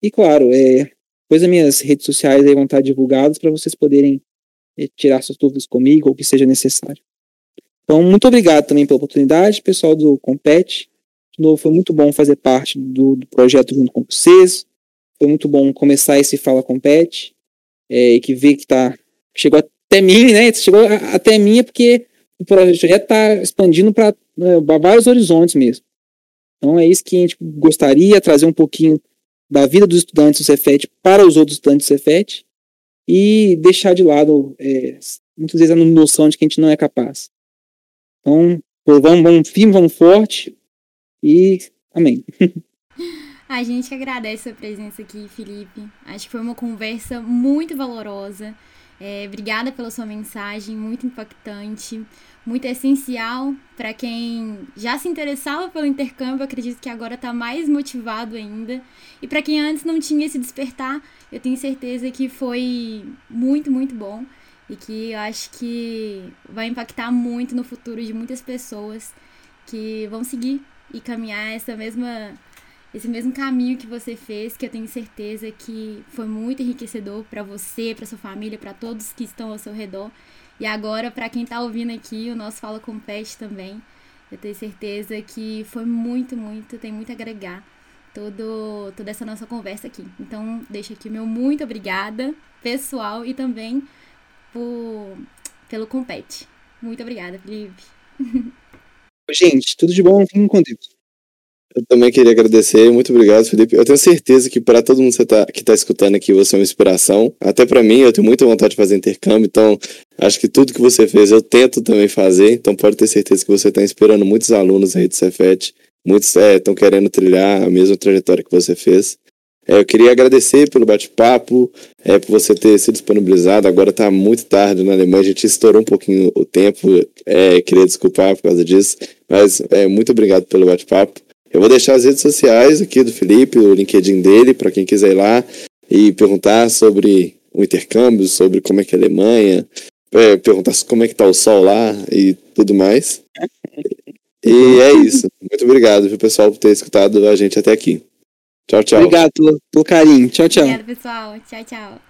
E claro, é, depois as minhas redes sociais aí vão estar divulgadas para vocês poderem é, tirar suas dúvidas comigo ou o que seja necessário. Então, muito obrigado também pela oportunidade, pessoal do Compete. De novo, foi muito bom fazer parte do, do projeto junto com vocês. Foi muito bom começar esse Fala Compete é, que vê que tá, chegou até mim, né? Chegou até mim é porque o projeto está expandindo para é, vários horizontes mesmo. Então é isso que a gente gostaria, trazer um pouquinho da vida dos estudantes do Cefet para os outros estudantes do Cefet e deixar de lado é, muitas vezes a noção de que a gente não é capaz. Então, vamos, vamos firme, vamos forte e amém. A gente agradece a presença aqui, Felipe. Acho que foi uma conversa muito valorosa. É, obrigada pela sua mensagem, muito impactante, muito essencial para quem já se interessava pelo intercâmbio. Acredito que agora está mais motivado ainda. E para quem antes não tinha esse despertar, eu tenho certeza que foi muito, muito bom e que eu acho que vai impactar muito no futuro de muitas pessoas que vão seguir e caminhar essa mesma esse mesmo caminho que você fez, que eu tenho certeza que foi muito enriquecedor para você, para sua família, para todos que estão ao seu redor. E agora, para quem está ouvindo aqui, o nosso Fala com Pet também, eu tenho certeza que foi muito, muito, tem muito a agregar todo, toda essa nossa conversa aqui. Então, deixo aqui o meu muito obrigada, pessoal, e também por, pelo Compete. Muito obrigada, Felipe. Gente, tudo de bom, fiquem com Deus. Eu também queria agradecer, muito obrigado, Felipe. Eu tenho certeza que para todo mundo que está tá escutando aqui, você é uma inspiração. Até para mim, eu tenho muita vontade de fazer intercâmbio, então acho que tudo que você fez eu tento também fazer. Então pode ter certeza que você está inspirando muitos alunos aí do Cefet. Muitos estão é, querendo trilhar a mesma trajetória que você fez. É, eu queria agradecer pelo bate-papo, é, por você ter se disponibilizado. Agora está muito tarde na Alemanha, a gente estourou um pouquinho o tempo. É, queria desculpar por causa disso, mas é, muito obrigado pelo bate-papo. Eu vou deixar as redes sociais aqui do Felipe, o LinkedIn dele, para quem quiser ir lá e perguntar sobre o intercâmbio, sobre como é que é a Alemanha, é, perguntar como é que tá o sol lá e tudo mais. E é isso. Muito obrigado, viu, pessoal, por ter escutado a gente até aqui. Tchau, tchau. Obrigado pelo, pelo carinho. Tchau, tchau. Obrigada, pessoal. Tchau, tchau.